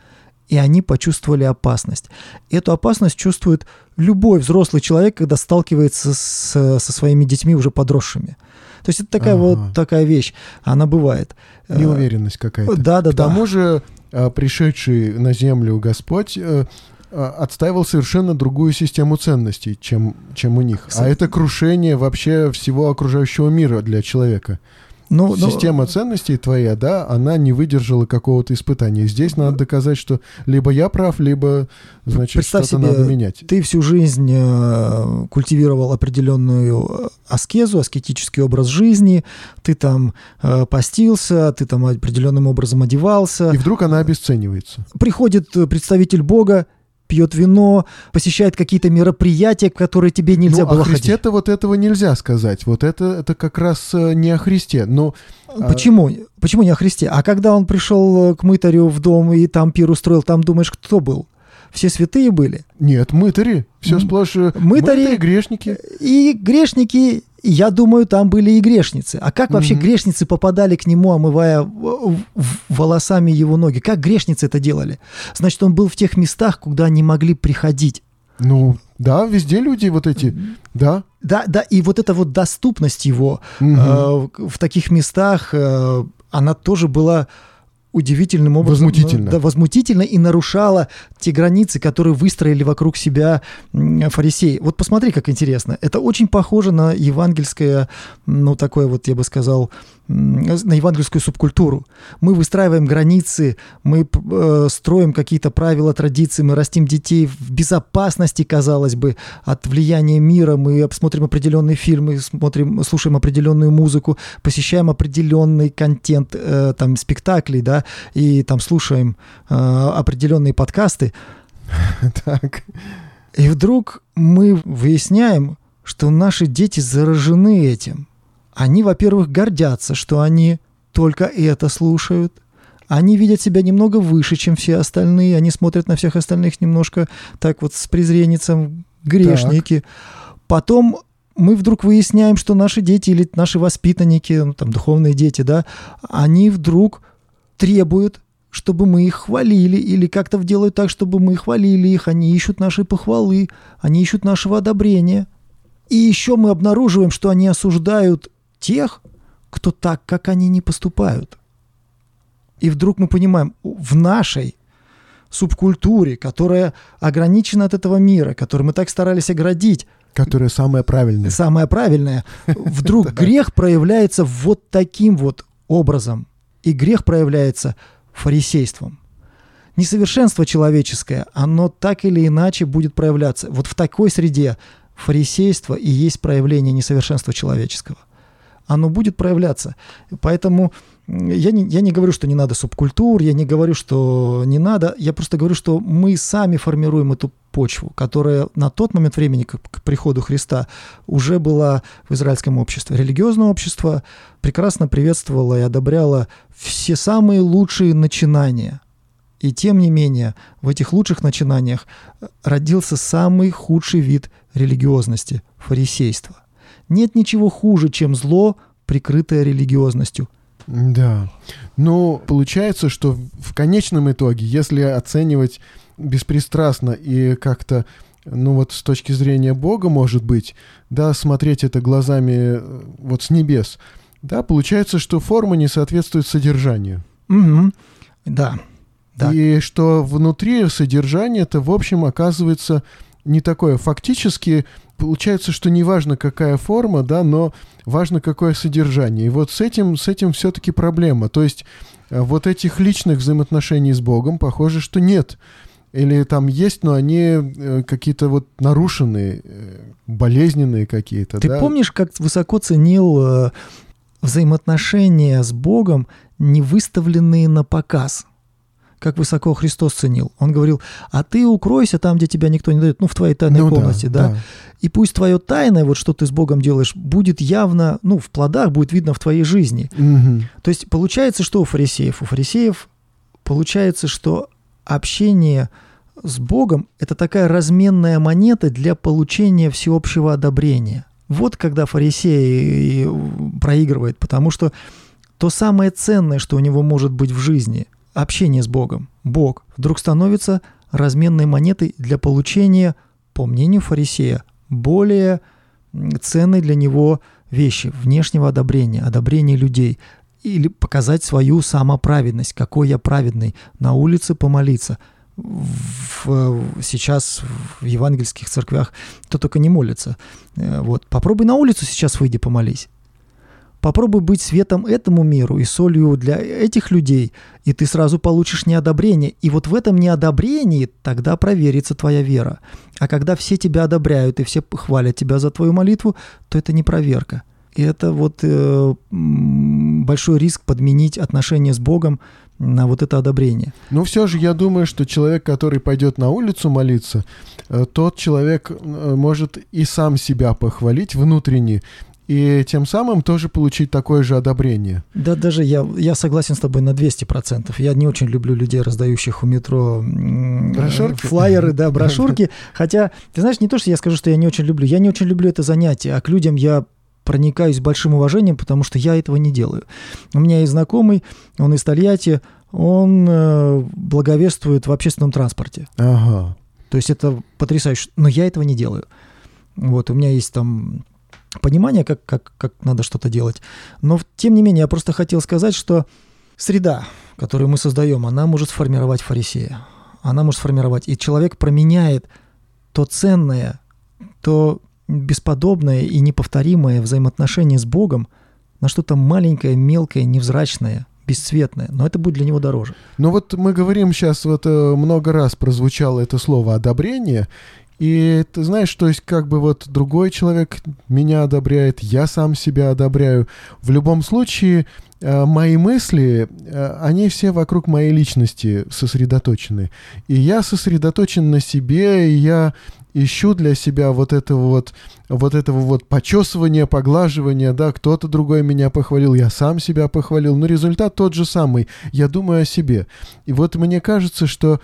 и они почувствовали опасность. Эту опасность чувствует любой взрослый человек, когда сталкивается с, со своими детьми уже подросшими. То есть это такая ага. вот такая вещь, она бывает.
Неуверенность какая-то.
Да, да,
К тому же а, пришедший на землю Господь э, отстаивал совершенно другую систему ценностей, чем, чем у них. А это крушение вообще всего окружающего мира для человека. Ну, ну, Система ну, ценностей твоя, да, она не выдержала какого-то испытания. Здесь надо доказать, что либо я прав, либо, значит, что-то надо менять.
Ты всю жизнь э, культивировал определенную аскезу, аскетический образ жизни, ты там э, постился, ты там определенным образом одевался.
И вдруг она обесценивается.
Приходит представитель Бога пьет вино, посещает какие-то мероприятия, которые тебе нельзя
ну,
было
о Христе-то
ходить.
вот этого нельзя сказать. Вот это, это как раз э, не о Христе. Но а,
Почему? Почему не о Христе? А когда он пришел к мытарю в дом и там пир устроил, там думаешь, кто был? Все святые были.
нет, мытари. Все сплошь э,
мытари-
мытари, грешники.
И грешники, я думаю, там были и грешницы. А как вообще
Мгм.
грешницы попадали к нему, омывая волосами его ноги? Как грешницы это делали? Значит, он был в тех местах, куда они могли приходить.
Ну, да, везде люди вот эти. Да.
Да, да, и вот эта вот доступность его
Мгм.
э, в таких местах, э, она тоже была удивительным образом
Возмутительно.
да, возмутительно и нарушала те границы, которые выстроили вокруг себя фарисеи. Вот посмотри, как интересно. Это очень похоже на евангельское, ну такое вот, я бы сказал, на евангельскую субкультуру. Мы выстраиваем границы, мы э, строим какие-то правила, традиции, мы растим детей в безопасности, казалось бы, от влияния мира. Мы смотрим определенные фильмы, смотрим, слушаем определенную музыку, посещаем определенный контент, э, там, спектаклей, да, и там слушаем э, определенные подкасты.
Так.
И вдруг мы выясняем, что наши дети заражены этим. Они, во-первых, гордятся, что они только это слушают. Они видят себя немного выше, чем все остальные. Они смотрят на всех остальных немножко так вот с презренницем, грешники. Потом мы вдруг выясняем, что наши дети или наши воспитанники, ну, там, духовные дети, да, они вдруг требуют, чтобы мы их хвалили, или как-то делают так, чтобы мы хвалили их. Они ищут нашей похвалы, они ищут нашего одобрения. И еще мы обнаруживаем, что они осуждают тех, кто так, как они не поступают. И вдруг мы понимаем, в нашей субкультуре, которая ограничена от этого мира, которую мы так старались оградить,
Которое самое правильное.
самое правильное, вдруг грех проявляется вот таким вот образом. И грех проявляется фарисейством. Несовершенство человеческое, оно так или иначе будет проявляться. Вот в такой среде фарисейство и есть проявление несовершенства человеческого. Оно будет проявляться. Поэтому я не, я не говорю, что не надо субкультур, я не говорю, что не надо. Я просто говорю, что мы сами формируем эту почву, которая на тот момент времени, к, к приходу Христа, уже была в израильском обществе. Религиозное общество прекрасно приветствовало и одобряло все самые лучшие начинания. И тем не менее, в этих лучших начинаниях э, родился самый худший вид религиозности – фарисейство. Нет ничего хуже, чем зло, прикрытое религиозностью.
Да. Но получается, что в конечном итоге, если оценивать беспристрастно и как-то, ну вот с точки зрения Бога, может быть, да, смотреть это глазами э, вот с небес, да, получается, что форма не соответствует содержанию.
Мгм. Да. Да.
И что внутри содержание-то, в общем, оказывается не такое. Фактически получается, что не важно, какая форма, да, но важно, какое содержание. И вот с этим, с этим все-таки проблема. То есть э, вот этих личных взаимоотношений с Богом, похоже, что нет. Или там есть, но они э, какие-то вот нарушенные, э, болезненные какие-то.
Ты
да?
помнишь, как высоко ценил взаимоотношения с Богом, не выставленные на показ? Как высоко Христос ценил. Он говорил, а ты укройся там, где тебя никто не дает, ну, в твоей тайной
Ну да,
комнате, да?
да.
И пусть твое тайное, вот что ты с Богом делаешь, будет явно, ну, в плодах, будет видно в твоей жизни.
Мгм.
То есть получается, что у фарисеев? У фарисеев получается, что общение с Богом – это такая разменная монета для получения всеобщего одобрения. Вот когда фарисей проигрывает, потому что то самое ценное, что у него может быть в жизни – общение с Богом, Бог, вдруг становится разменной монетой для получения, по мнению фарисея, более ценной для него вещи, внешнего одобрения, одобрения людей, или показать свою самоправедность, какой я праведный, на улице помолиться. В- сейчас в евангельских церквях кто только не молится. Э, Вот. Попробуй на улицу сейчас выйди помолись. Попробуй быть светом этому миру и солью для этих людей, и ты сразу получишь неодобрение. И вот в этом неодобрении тогда проверится твоя вера. А когда все тебя одобряют и все хвалят тебя за твою молитву, то это не проверка. это вот э, большой риск подменить отношения с Богом на вот это одобрение.
Но все же я думаю, что человек, который пойдет на улицу молиться, э, тот человек э, может и сам себя похвалить внутренне, и тем самым тоже получить такое же одобрение.
Да, даже я, я согласен с тобой на 200%. Я не очень люблю людей, раздающих у метро брошюрки? флайеры, да, брошюрки. Хотя, ты знаешь, не то, что я скажу, что я не очень люблю. Я не очень люблю это занятие, а к людям я проникаюсь большим уважением, потому что я этого не делаю. У меня есть знакомый, он из Тольятти, он э, благовествует в общественном транспорте.
Ага.
То есть это потрясающе. Но я этого не делаю. Вот, у меня есть там понимание, как, как, как надо что-то делать. Но тем не менее, я просто хотел сказать, что среда, которую мы создаем, она может сформировать фарисея. Она может сформировать. И человек променяет то ценное, то бесподобное и неповторимое взаимоотношение с Богом на что-то маленькое, мелкое, невзрачное, бесцветное, но это будет для него дороже.
Но вот мы говорим сейчас, вот э, много раз прозвучало это слово «одобрение», и ты знаешь, то есть как бы вот другой человек меня одобряет, я сам себя одобряю. В любом случае, э, мои мысли, э, они все вокруг моей личности сосредоточены. И я сосредоточен на себе, и я ищу для себя вот этого вот, вот этого вот почесывания, поглаживания, да, кто-то другой меня похвалил, я сам себя похвалил, но результат тот же самый, я думаю о себе. И вот мне кажется, что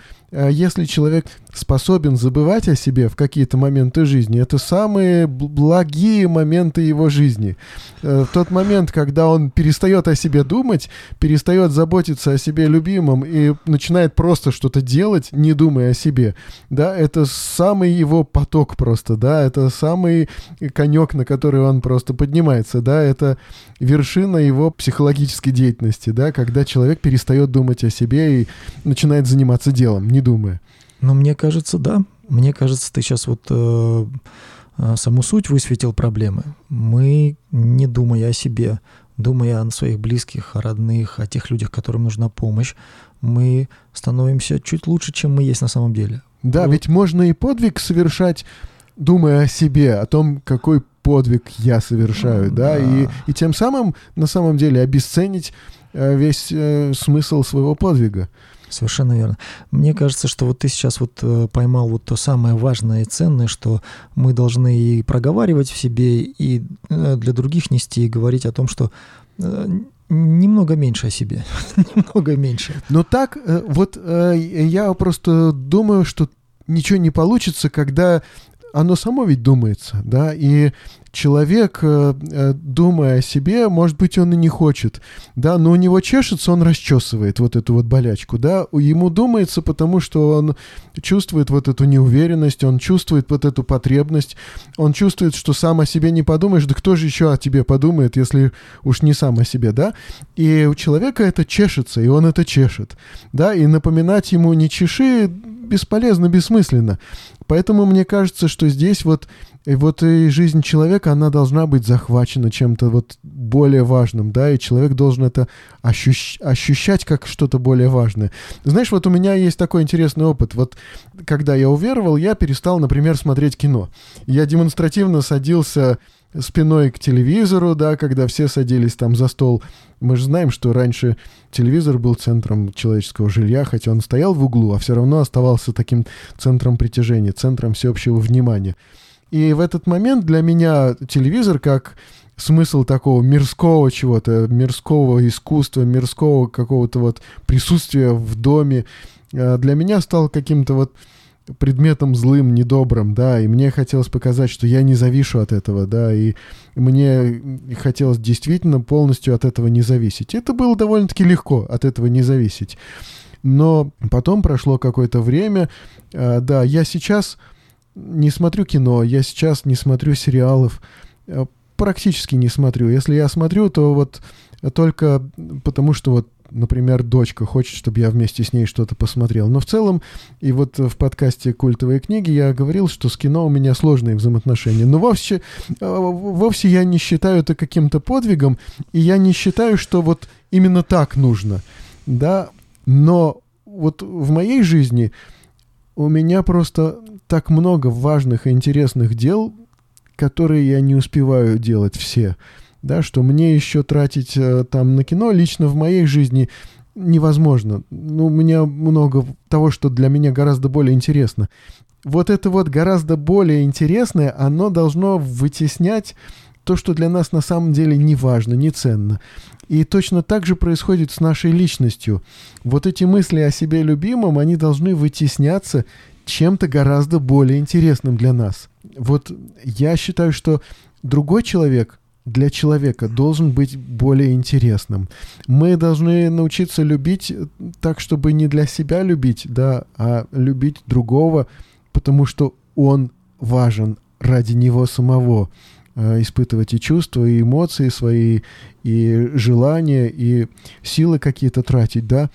если человек способен забывать о себе в какие-то моменты жизни, это самые благие моменты его жизни. Э, в тот момент, когда он перестает о себе думать, перестает заботиться о себе любимом и начинает просто что-то делать, не думая о себе, да, это самый его поток просто, да, это самый конек, на который он просто поднимается, да, это вершина его психологической деятельности, да, когда человек перестает думать о себе и начинает заниматься делом, не думая.
Ну, мне кажется, да. Мне кажется, ты сейчас вот э, э, саму суть высветил проблемы. Мы, не думая о себе, думая о своих близких, о родных, о тех людях, которым нужна помощь, мы становимся чуть лучше, чем мы есть на самом деле.
Да, вот. ведь можно и подвиг совершать, думая о себе, о том, какой подвиг я совершаю, да, да. И, и тем самым на самом деле обесценить э, весь э, смысл своего подвига.
Совершенно верно. Мне кажется, что вот ты сейчас вот э, поймал вот то самое важное и ценное, что мы должны и проговаривать в себе, и э, для других нести, и говорить о том, что э, немного меньше о себе, немного меньше.
Но так, вот я просто думаю, что ничего не получится, когда оно само ведь думается, да, и человек, э, э, думая о себе, может быть, он и не хочет, да, но у него чешется, он расчесывает вот эту вот болячку, да, ему думается, потому что он чувствует вот эту неуверенность, он чувствует вот эту потребность, он чувствует, что сам о себе не подумаешь, да кто же еще о тебе подумает, если уж не сам о себе, да, и у человека это чешется, и он это чешет, да, и напоминать ему не чеши бесполезно, бессмысленно, поэтому мне кажется, что здесь вот вот и жизнь человека, она должна быть захвачена чем-то вот более важным, да, и человек должен это ощущ ощущать как что-то более важное. Знаешь, вот у меня есть такой интересный опыт. Вот когда я уверовал, я перестал, например, смотреть кино. Я демонстративно садился спиной к телевизору, да, когда все садились там за стол. Мы же знаем, что раньше телевизор был центром человеческого жилья, хотя он стоял в углу, а все равно оставался таким центром притяжения, центром всеобщего внимания. И в этот момент для меня телевизор как смысл такого мирского чего-то, мирского искусства, мирского какого-то вот присутствия в доме, э, для меня стал каким-то вот предметом злым, недобрым, да, и мне хотелось показать, что я не завишу от этого, да, и мне хотелось действительно полностью от этого не зависеть. Это было довольно-таки легко от этого не зависеть. Но потом прошло какое-то время, э, да, я сейчас не смотрю кино, я сейчас не смотрю сериалов, э, практически не смотрю. Если я смотрю, то вот только потому, что вот например, дочка хочет, чтобы я вместе с ней что-то посмотрел. Но в целом, и вот в подкасте «Культовые книги» я говорил, что с кино у меня сложные взаимоотношения. Но вовсе, э, вовсе я не считаю это каким-то подвигом, и я не считаю, что вот именно так нужно. Да, но вот в моей жизни у меня просто так много важных и интересных дел, которые я не успеваю делать все. да, что мне еще тратить э, там на кино лично в моей жизни невозможно. Ну, у меня много того, что для меня гораздо более интересно. Вот это вот гораздо более интересное, оно должно вытеснять то, что для нас на самом деле не важно, не ценно. И точно так же происходит с нашей личностью. Вот эти мысли о себе любимом, они должны вытесняться чем-то гораздо более интересным для нас. Вот я считаю, что другой человек для человека должен быть более интересным. Мы должны научиться любить так, чтобы не для себя любить, да, а любить другого, потому что он важен ради него самого. Э, испытывать и чувства, и эмоции свои, и желания, и силы какие-то тратить, да,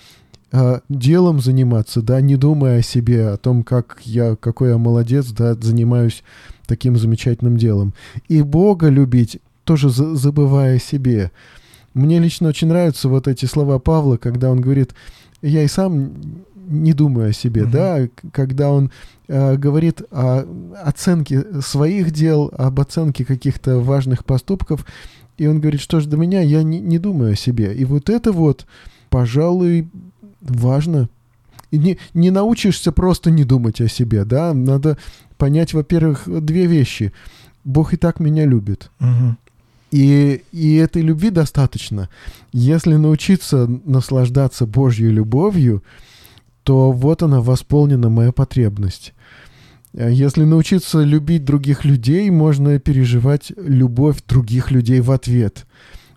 э, делом заниматься, да, не думая о себе, о том, как я, какой я молодец, да, занимаюсь таким замечательным делом. И Бога любить, тоже забывая о себе. Мне лично очень нравятся вот эти слова Павла, когда он говорит, я и сам не думаю о себе, угу. да, когда он э, говорит о оценке своих дел, об оценке каких-то важных поступков, и он говорит, что ж до меня, я не, не думаю о себе. И вот это вот, пожалуй, важно. И не, не научишься просто не думать о себе, да, надо понять, во-первых, две вещи. Бог и так меня любит.
Угу.
И, и этой любви достаточно. Если научиться наслаждаться Божьей любовью, то вот она восполнена моя потребность. А если научиться любить других людей, можно переживать любовь других людей в ответ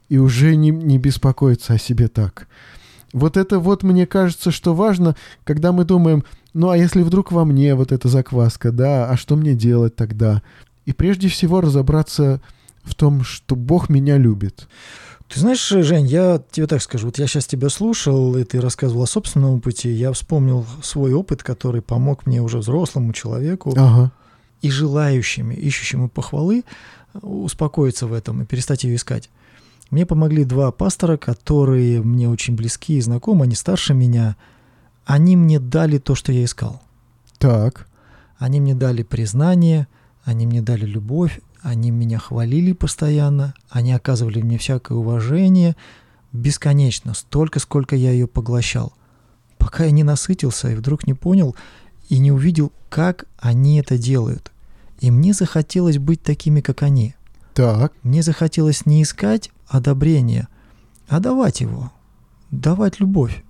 и уже не, не беспокоиться о себе так. Вот это вот мне кажется, что важно, когда мы думаем, ну а если вдруг во мне вот эта закваска, да, а что мне делать тогда? И прежде всего разобраться в том, что Бог меня любит.
Ты знаешь, Жень, я тебе так скажу, вот я сейчас тебя слушал, и ты рассказывал о собственном опыте, я вспомнил свой опыт, который помог мне уже взрослому человеку
ага.
и желающими, ищущему похвалы успокоиться в этом и перестать ее искать. Мне помогли два пастора, которые мне очень близки и знакомы, они старше меня. Они мне дали то, что я искал.
Так.
Они мне дали признание, они мне дали любовь, они меня хвалили постоянно, они оказывали мне всякое уважение, бесконечно, столько, сколько я ее поглощал. Пока я не насытился и вдруг не понял и не увидел, как они это делают. И мне захотелось быть такими, как они.
Так.
Мне захотелось не искать одобрения, а давать его, давать любовь,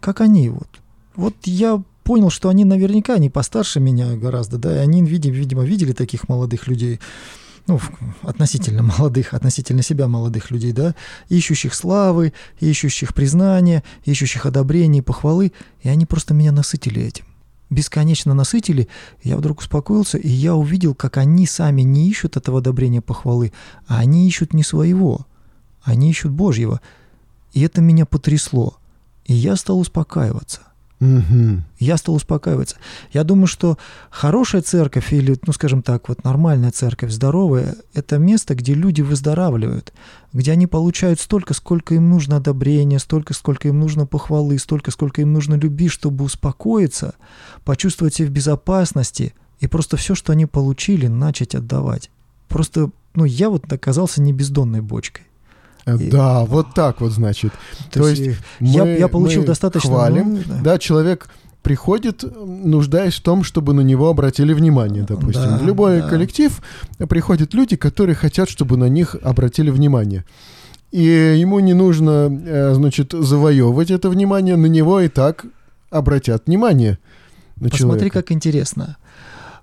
как они вот. Вот я понял, что они наверняка не постарше меня гораздо, да, и они, видимо, видели таких молодых людей, ну, относительно молодых, относительно себя молодых людей, да, ищущих славы, ищущих признания, ищущих одобрения, похвалы, и они просто меня насытили этим. Бесконечно насытили, я вдруг успокоился, и я увидел, как они сами не ищут этого одобрения, похвалы, а они ищут не своего, они ищут Божьего. И это меня потрясло, и я стал успокаиваться –
Угу.
Я стал успокаиваться. Я думаю, что хорошая церковь или, ну, скажем так, вот нормальная церковь, здоровая, это место, где люди выздоравливают, где они получают столько, сколько им нужно одобрения, столько, сколько им нужно похвалы, столько, сколько им нужно любви, чтобы успокоиться, почувствовать себя в безопасности и просто все, что они получили, начать отдавать. Просто, ну, я вот оказался не бездонной бочкой.
Да, и... вот так вот, значит.
То, То есть я, мы, я получил мы достаточно...
Хвалим, ну, да. да, человек приходит, нуждаясь в том, чтобы на него обратили внимание, допустим. Да, в любой да. коллектив приходят люди, которые хотят, чтобы на них обратили внимание. И ему не нужно, э, значит, завоевывать это внимание, на него и так обратят внимание.
На Посмотри, человека. как интересно.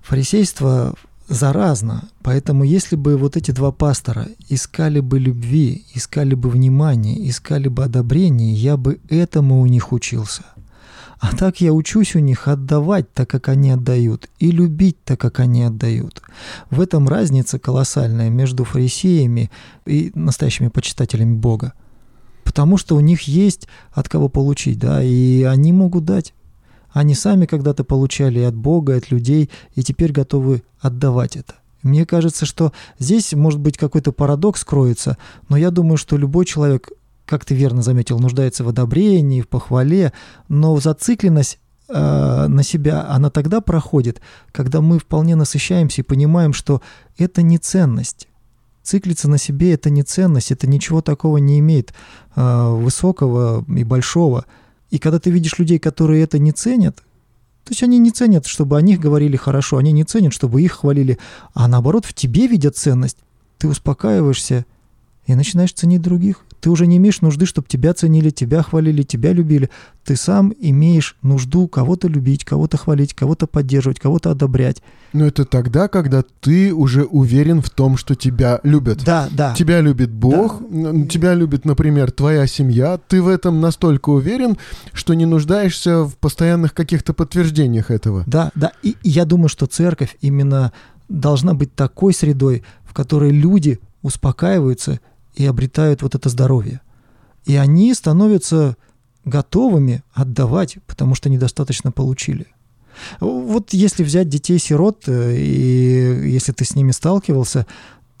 Фарисейство заразно. Поэтому если бы вот эти два пастора искали бы любви, искали бы внимания, искали бы одобрения, я бы этому у них учился. А так я учусь у них отдавать так, как они отдают, и любить так, как они отдают. В этом разница колоссальная между фарисеями и настоящими почитателями Бога. Потому что у них есть от кого получить, да, и они могут дать. Они сами когда-то получали от Бога, от людей, и теперь готовы отдавать это. Мне кажется, что здесь может быть какой-то парадокс кроется, но я думаю, что любой человек, как ты верно заметил, нуждается в одобрении, в похвале, но зацикленность э, на себя, она тогда проходит, когда мы вполне насыщаемся и понимаем, что это не ценность. циклиться на себе это не ценность, это ничего такого не имеет э, высокого и большого. И когда ты видишь людей, которые это не ценят, то есть они не ценят, чтобы о них говорили хорошо, они не ценят, чтобы их хвалили, а наоборот в тебе видят ценность. Ты успокаиваешься и начинаешь ценить других. Ты уже не имеешь нужды, чтобы тебя ценили, тебя хвалили, тебя любили. Ты сам имеешь нужду кого-то любить, кого-то хвалить, кого-то поддерживать, кого-то одобрять.
Но это тогда, когда ты уже уверен в том, что тебя любят.
Да, да.
Тебя любит Бог, да. тебя любит, например, твоя семья. Ты в этом настолько уверен, что не нуждаешься в постоянных каких-то подтверждениях этого.
Да, да. И я думаю, что церковь именно должна быть такой средой, в которой люди успокаиваются и обретают вот это здоровье. И они становятся готовыми отдавать, потому что недостаточно получили. Вот если взять детей-сирот, э, и если ты с ними сталкивался,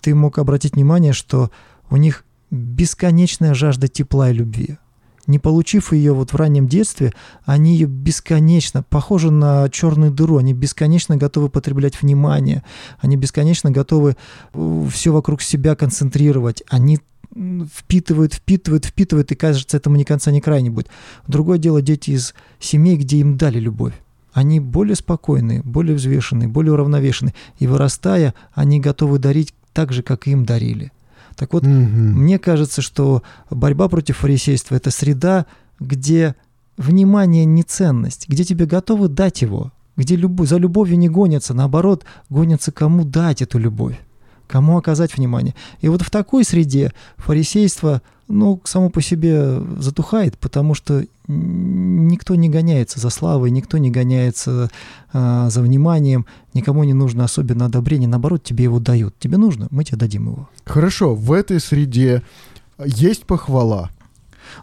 ты мог обратить внимание, что у них бесконечная жажда тепла и любви. Не получив ее вот в раннем детстве, они ее бесконечно, похожи на черную дыру, они бесконечно готовы потреблять внимание, они бесконечно готовы э, все вокруг себя концентрировать, они впитывают, впитывают, впитывают, и кажется, этому ни конца, ни края не будет. Другое дело дети из семей, где им дали любовь. Они более спокойные, более взвешенные, более уравновешенные. И вырастая, они готовы дарить так же, как им дарили. Так вот, угу. мне кажется, что борьба против фарисейства – это среда, где внимание не ценность, где тебе готовы дать его, где любовь, за любовью не гонятся, наоборот, гонятся кому дать эту любовь, кому оказать внимание. И вот в такой среде фарисейство – ну, само по себе затухает, потому что никто не гоняется за славой, никто не гоняется э, за вниманием, никому не нужно особенно одобрение, наоборот, тебе его дают. Тебе нужно, мы тебе дадим его.
Хорошо, в этой среде есть похвала.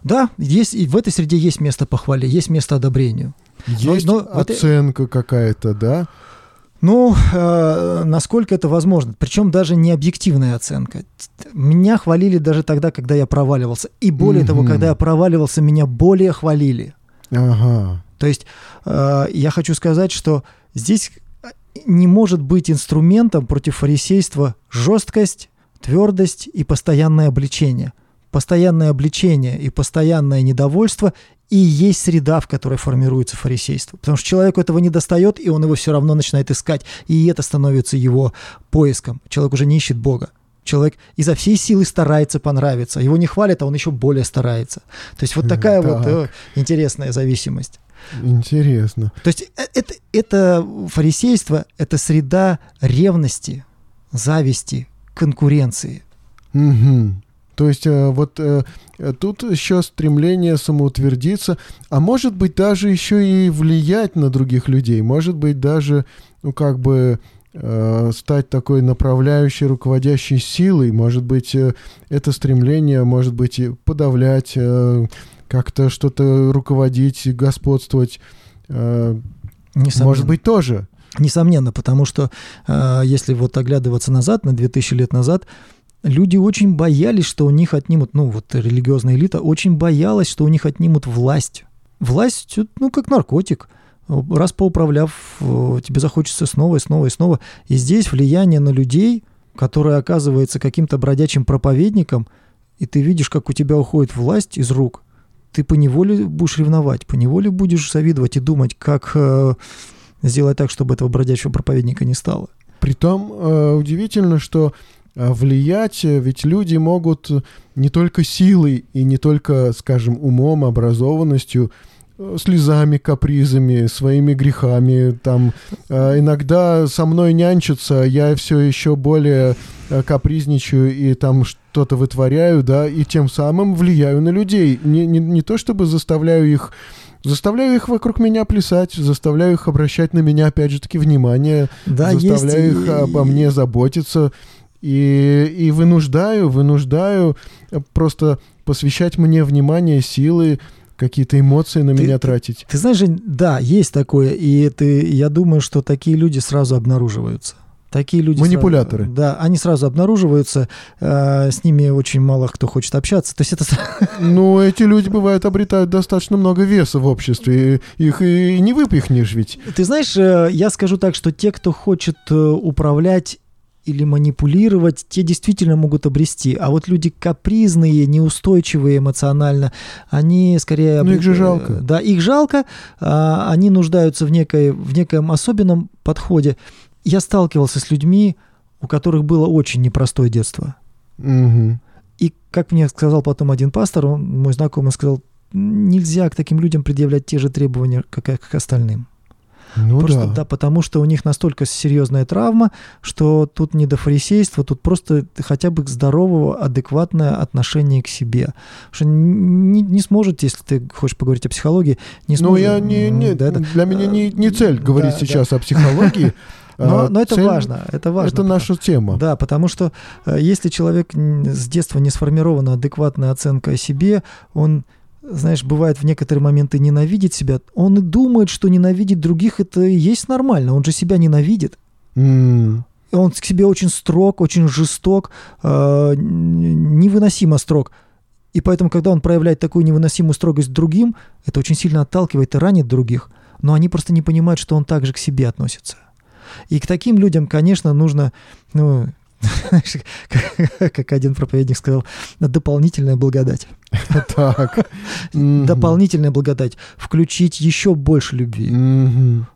Да, есть, и в этой среде есть место похвале, есть место одобрению.
Есть но, но оценка это... какая-то, да?
Ну, э, насколько это возможно. Причем даже не объективная оценка. Меня хвалили даже тогда, когда я проваливался. И более угу. того, когда я проваливался, меня более хвалили.
Ага.
То есть э, я хочу сказать, что здесь не может быть инструментом против фарисейства жесткость, твердость и постоянное обличение. Постоянное обличение и постоянное недовольство и есть среда, в которой формируется фарисейство. Потому что человеку этого не достает, и он его все равно начинает искать. И это становится его поиском. Человек уже не ищет Бога. Человек изо всей силы старается понравиться. Его не хвалят, а он еще более старается. То есть вот такая так. вот э, интересная зависимость.
Интересно.
То есть э, это, это фарисейство, это среда ревности, зависти, конкуренции.
Угу. То есть э, вот э, тут еще стремление самоутвердиться, а может быть даже еще и влиять на других людей, может быть даже, ну как бы э, стать такой направляющей, руководящей силой, может быть это стремление, может быть подавлять, как-то что-то руководить, господствовать, Несомненно. может быть тоже.
Несомненно, потому что если вот оглядываться назад, на 2000 лет назад, люди очень боялись, что у них отнимут, ну вот религиозная элита очень боялась, что у них отнимут власть. Власть, ну как наркотик. Раз поуправляв, э, тебе захочется снова и снова и снова. И здесь влияние на людей, которое оказывается каким-то бродячим проповедником, и ты видишь, как у тебя уходит власть из рук, ты поневоле будешь ревновать, поневоле будешь завидовать и думать, как э, сделать так, чтобы этого бродячего проповедника не стало.
Притом э, удивительно, что влиять, э, ведь люди могут не только силой и не только, скажем, умом, образованностью, э, слезами, капризами, своими грехами. Там а, иногда со мной нянчатся, я все еще более э, капризничаю и там что-то вытворяю, да, и тем самым влияю на людей. Не, не, не то чтобы заставляю их Заставляю их вокруг меня плясать, заставляю их обращать на меня, опять же таки, внимание, да, заставляю есть... их обо мне заботиться. И, и вынуждаю, вынуждаю просто посвящать мне внимание, силы, какие-то эмоции на ты, меня тратить.
Ты, ты знаешь, да, есть такое, и ты, я думаю, что такие люди сразу обнаруживаются. Такие люди
манипуляторы.
Сразу, да, они сразу обнаруживаются, э, с ними очень мало кто хочет общаться. То есть это.
Ну, эти люди бывают обретают достаточно много веса в обществе, их и не выпихнешь ведь.
Ты знаешь, э, я скажу так, что те, кто хочет э, управлять или манипулировать, те действительно могут обрести. А вот люди капризные, неустойчивые эмоционально, они скорее...
Ну, их же жалко.
Да, их жалко, а, они нуждаются в, некой, в некоем особенном подходе. Я сталкивался с людьми, у которых было очень непростое детство.
Угу.
И как мне сказал потом один пастор, он, мой знакомый сказал, нельзя к таким людям предъявлять те же требования, как, как к остальным.
Ну
просто
да.
да, потому что у них настолько серьезная травма, что тут не до фарисейства, тут просто хотя бы здорового, адекватное отношение к себе. Что не, не сможете, если ты хочешь поговорить о психологии, не
Ну,
сможете.
я не, не
да, это-
для меня не, не цель говорить
Да,
сейчас о психологии.
Но,
а
но это
цель-
важно, это важно.
Это наша тема.
Да, потому что э, если человек с детства не сформирована адекватная оценка о себе, он, знаешь, бывает в некоторые моменты ненавидит себя, он и думает, что ненавидеть других это и есть нормально, он же себя ненавидит. И Он к себе очень строг, очень жесток, э, невыносимо строг. И поэтому, когда он проявляет такую невыносимую строгость другим, это очень сильно отталкивает и ранит других. Но они просто не понимают, что он также к себе относится. И к таким людям, конечно, нужно, ну, как один проповедник сказал, дополнительная благодать.
Так.
Дополнительная благодать. Включить еще больше любви.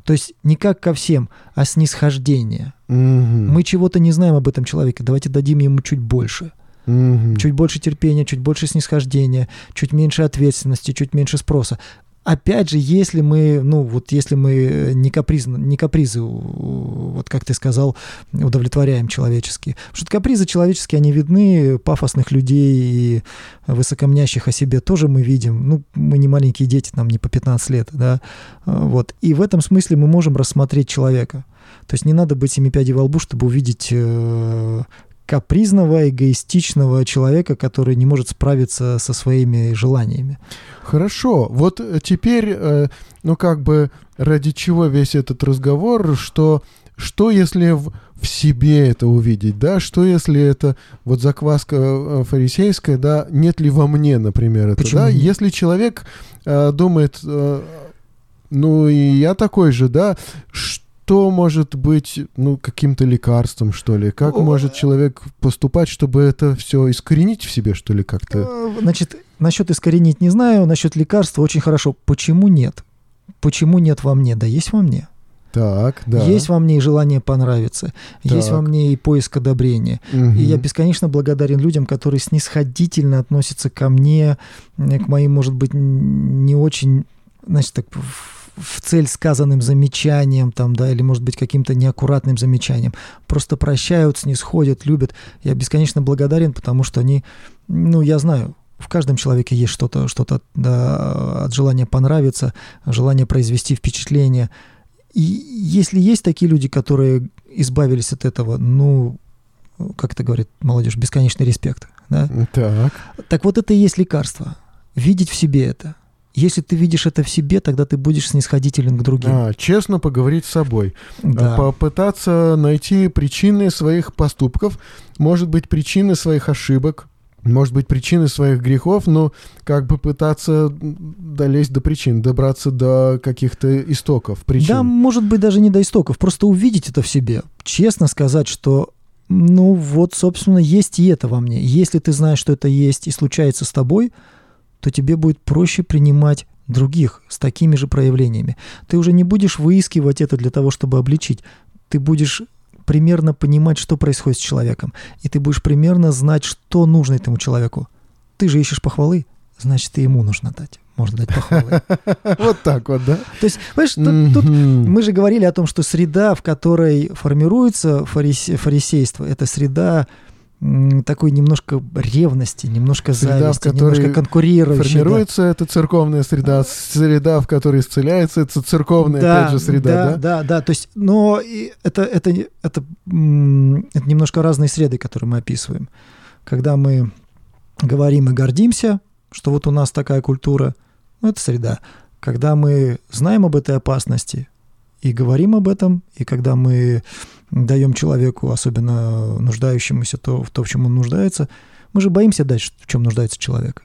То есть не как ко всем, а снисхождение. Мы чего-то не знаем об этом человеке, давайте дадим ему чуть больше. Чуть больше терпения, чуть больше снисхождения, чуть меньше ответственности, чуть меньше спроса. Опять же, если мы, ну вот если мы не, каприз, не капризы, вот как ты сказал, удовлетворяем человеческие. Потому что капризы человеческие, они видны, пафосных людей и высокомнящих о себе тоже мы видим. Ну, мы не маленькие дети, нам не по 15 лет, да. А, Вот. И в этом смысле мы можем рассмотреть человека. То есть не надо быть семи пядей во лбу, чтобы увидеть э, капризного, эгоистичного человека, который не может справиться со своими желаниями.
Хорошо. Вот теперь, э, ну как бы ради чего весь этот разговор, что что если в, в себе это увидеть, да? Что если это вот закваска э, фарисейская, да? Нет ли во мне, например, это,
Почему
да? Если человек э, думает, э, ну и я такой же, да? Что может быть, ну, каким-то лекарством, что ли? Как
О,
может человек поступать, чтобы это все искоренить в себе, что ли, как-то?
Э, Значит, насчет искоренить не знаю, насчет лекарства очень хорошо. Почему нет? Почему нет во мне? Да есть во мне.
Так, да.
Есть во мне и желание понравиться, есть
Так.
во мне и поиск одобрения.
Мгм.
И я бесконечно благодарен людям, которые снисходительно относятся ко мне, э, к моим, может быть, не очень, значит, так в цель сказанным замечанием, там, да, или, может быть, каким-то неаккуратным замечанием. Просто прощают, снисходят, любят. Я бесконечно благодарен, потому что они, ну, я знаю, в каждом человеке есть что-то, что-то да, от желания понравиться, желание произвести впечатление. И если есть такие люди, которые избавились от этого, ну, как это говорит молодежь, бесконечный респект. Да?
Так.
Так вот это и есть лекарство. Видеть в себе это. Если ты видишь это в себе, тогда ты будешь снисходителен к другим.
А, честно поговорить с собой.
да.
Попытаться найти причины своих поступков, может быть, причины своих ошибок, может быть, причины своих грехов, но как бы пытаться долезть до причин, добраться до каких-то истоков причин.
Да, может быть, даже не до истоков, просто увидеть это в себе. Честно сказать, что ну вот, собственно, есть и это во мне. Если ты знаешь, что это есть и случается с тобой, то тебе будет проще принимать других с такими же проявлениями. Ты уже не будешь выискивать это для того, чтобы обличить. Ты будешь примерно понимать, что происходит с человеком. И ты будешь примерно знать, что нужно этому человеку. Ты же ищешь похвалы, значит, и ему нужно дать. Можно дать похвалы.
Вот так вот, да?
То есть, понимаешь, тут, мы же говорили о том, что среда, в которой формируется фарисе- фарисейство, это среда такой немножко ревности, немножко
Среда, в
зависти,
которой
немножко конкурирующей. да.
Формируется эта церковная среда, среда, в которой исцеляется, это церковная, опять же, среда,
да,
да?
да, да. То есть, но это, это, это, это немножко разные среды, которые мы описываем. Когда мы говорим и гордимся, что вот у нас такая культура, ну, это среда. Когда мы знаем об этой опасности и говорим об этом, и когда мы даем человеку, особенно нуждающемуся, то, в то, в чем он нуждается, мы же боимся дать, в чем нуждается человек.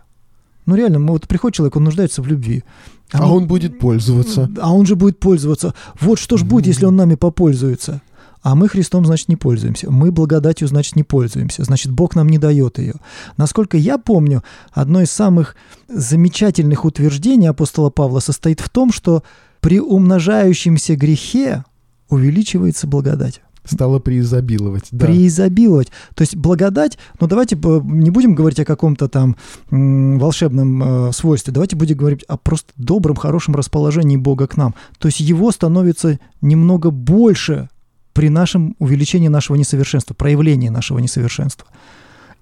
Ну реально, мы вот приходит человек, он нуждается в любви.
А
мы-
он будет пользоваться.
а он же будет пользоваться. Вот что ж будет, если он нами попользуется? А мы Христом, значит, не пользуемся. Мы благодатью, значит, не пользуемся. Значит, Бог нам не дает ее. Насколько я помню, одно из самых замечательных утверждений апостола Павла состоит в том, что при умножающемся грехе увеличивается благодать.
Стало преизобиловать. Да.
Преизобиловать. То есть благодать, ну давайте не будем говорить о каком-то там волшебном э, свойстве, давайте будем говорить о просто добром, хорошем расположении Бога к нам. То есть его становится немного больше при нашем увеличении нашего несовершенства, проявлении нашего несовершенства.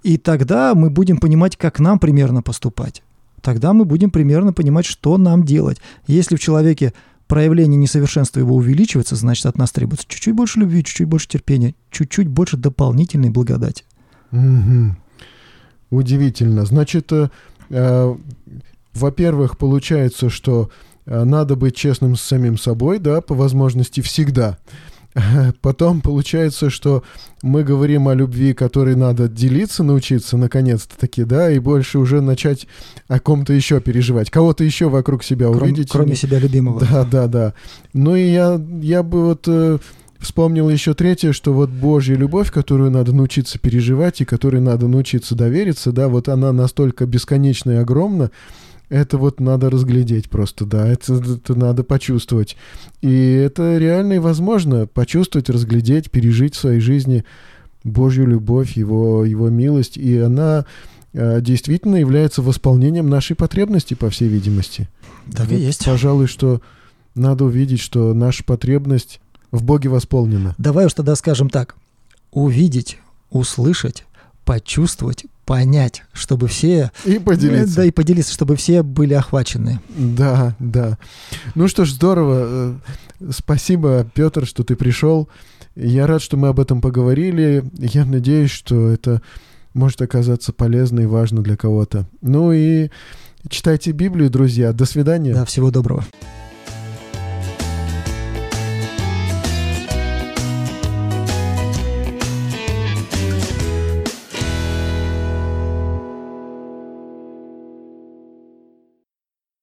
И тогда мы будем понимать, как нам примерно поступать. Тогда мы будем примерно понимать, что нам делать. Если в человеке проявление несовершенства его увеличивается, значит, от нас требуется чуть-чуть больше любви, чуть-чуть больше терпения, чуть-чуть больше дополнительной благодати.
Угу. Удивительно. Значит, э, э, во-первых, получается, что э, надо быть честным с самим собой, да, по возможности всегда. Потом получается, что мы говорим о любви, которой надо делиться, научиться наконец-то таки, да, и больше уже начать о ком-то еще переживать, кого-то еще вокруг себя
Кром,
увидеть.
Кроме себя любимого.
Да, да, да. Ну и я, я бы вот э, вспомнил еще третье, что вот Божья любовь, которую надо научиться переживать и которой надо научиться довериться, да, вот она настолько бесконечна и огромна, это вот надо разглядеть просто, да, это, это надо почувствовать. И это реально и возможно почувствовать, разглядеть, пережить в своей жизни Божью любовь, Его, его милость, и она э, действительно является восполнением нашей потребности, по всей видимости.
Так вот, и есть.
Пожалуй, что надо увидеть, что наша потребность в Боге восполнена.
Давай уж тогда скажем так. Увидеть, услышать, почувствовать, понять, чтобы все...
И поделиться.
Да, и поделиться, чтобы все были охвачены.
Да, да. Ну что ж, здорово. Э, спасибо, Петр, что ты пришел. Я рад, что мы об этом поговорили. Я надеюсь, что это может оказаться полезно и важно для кого-то. Ну и читайте Библию, друзья. До свидания.
Да, всего доброго.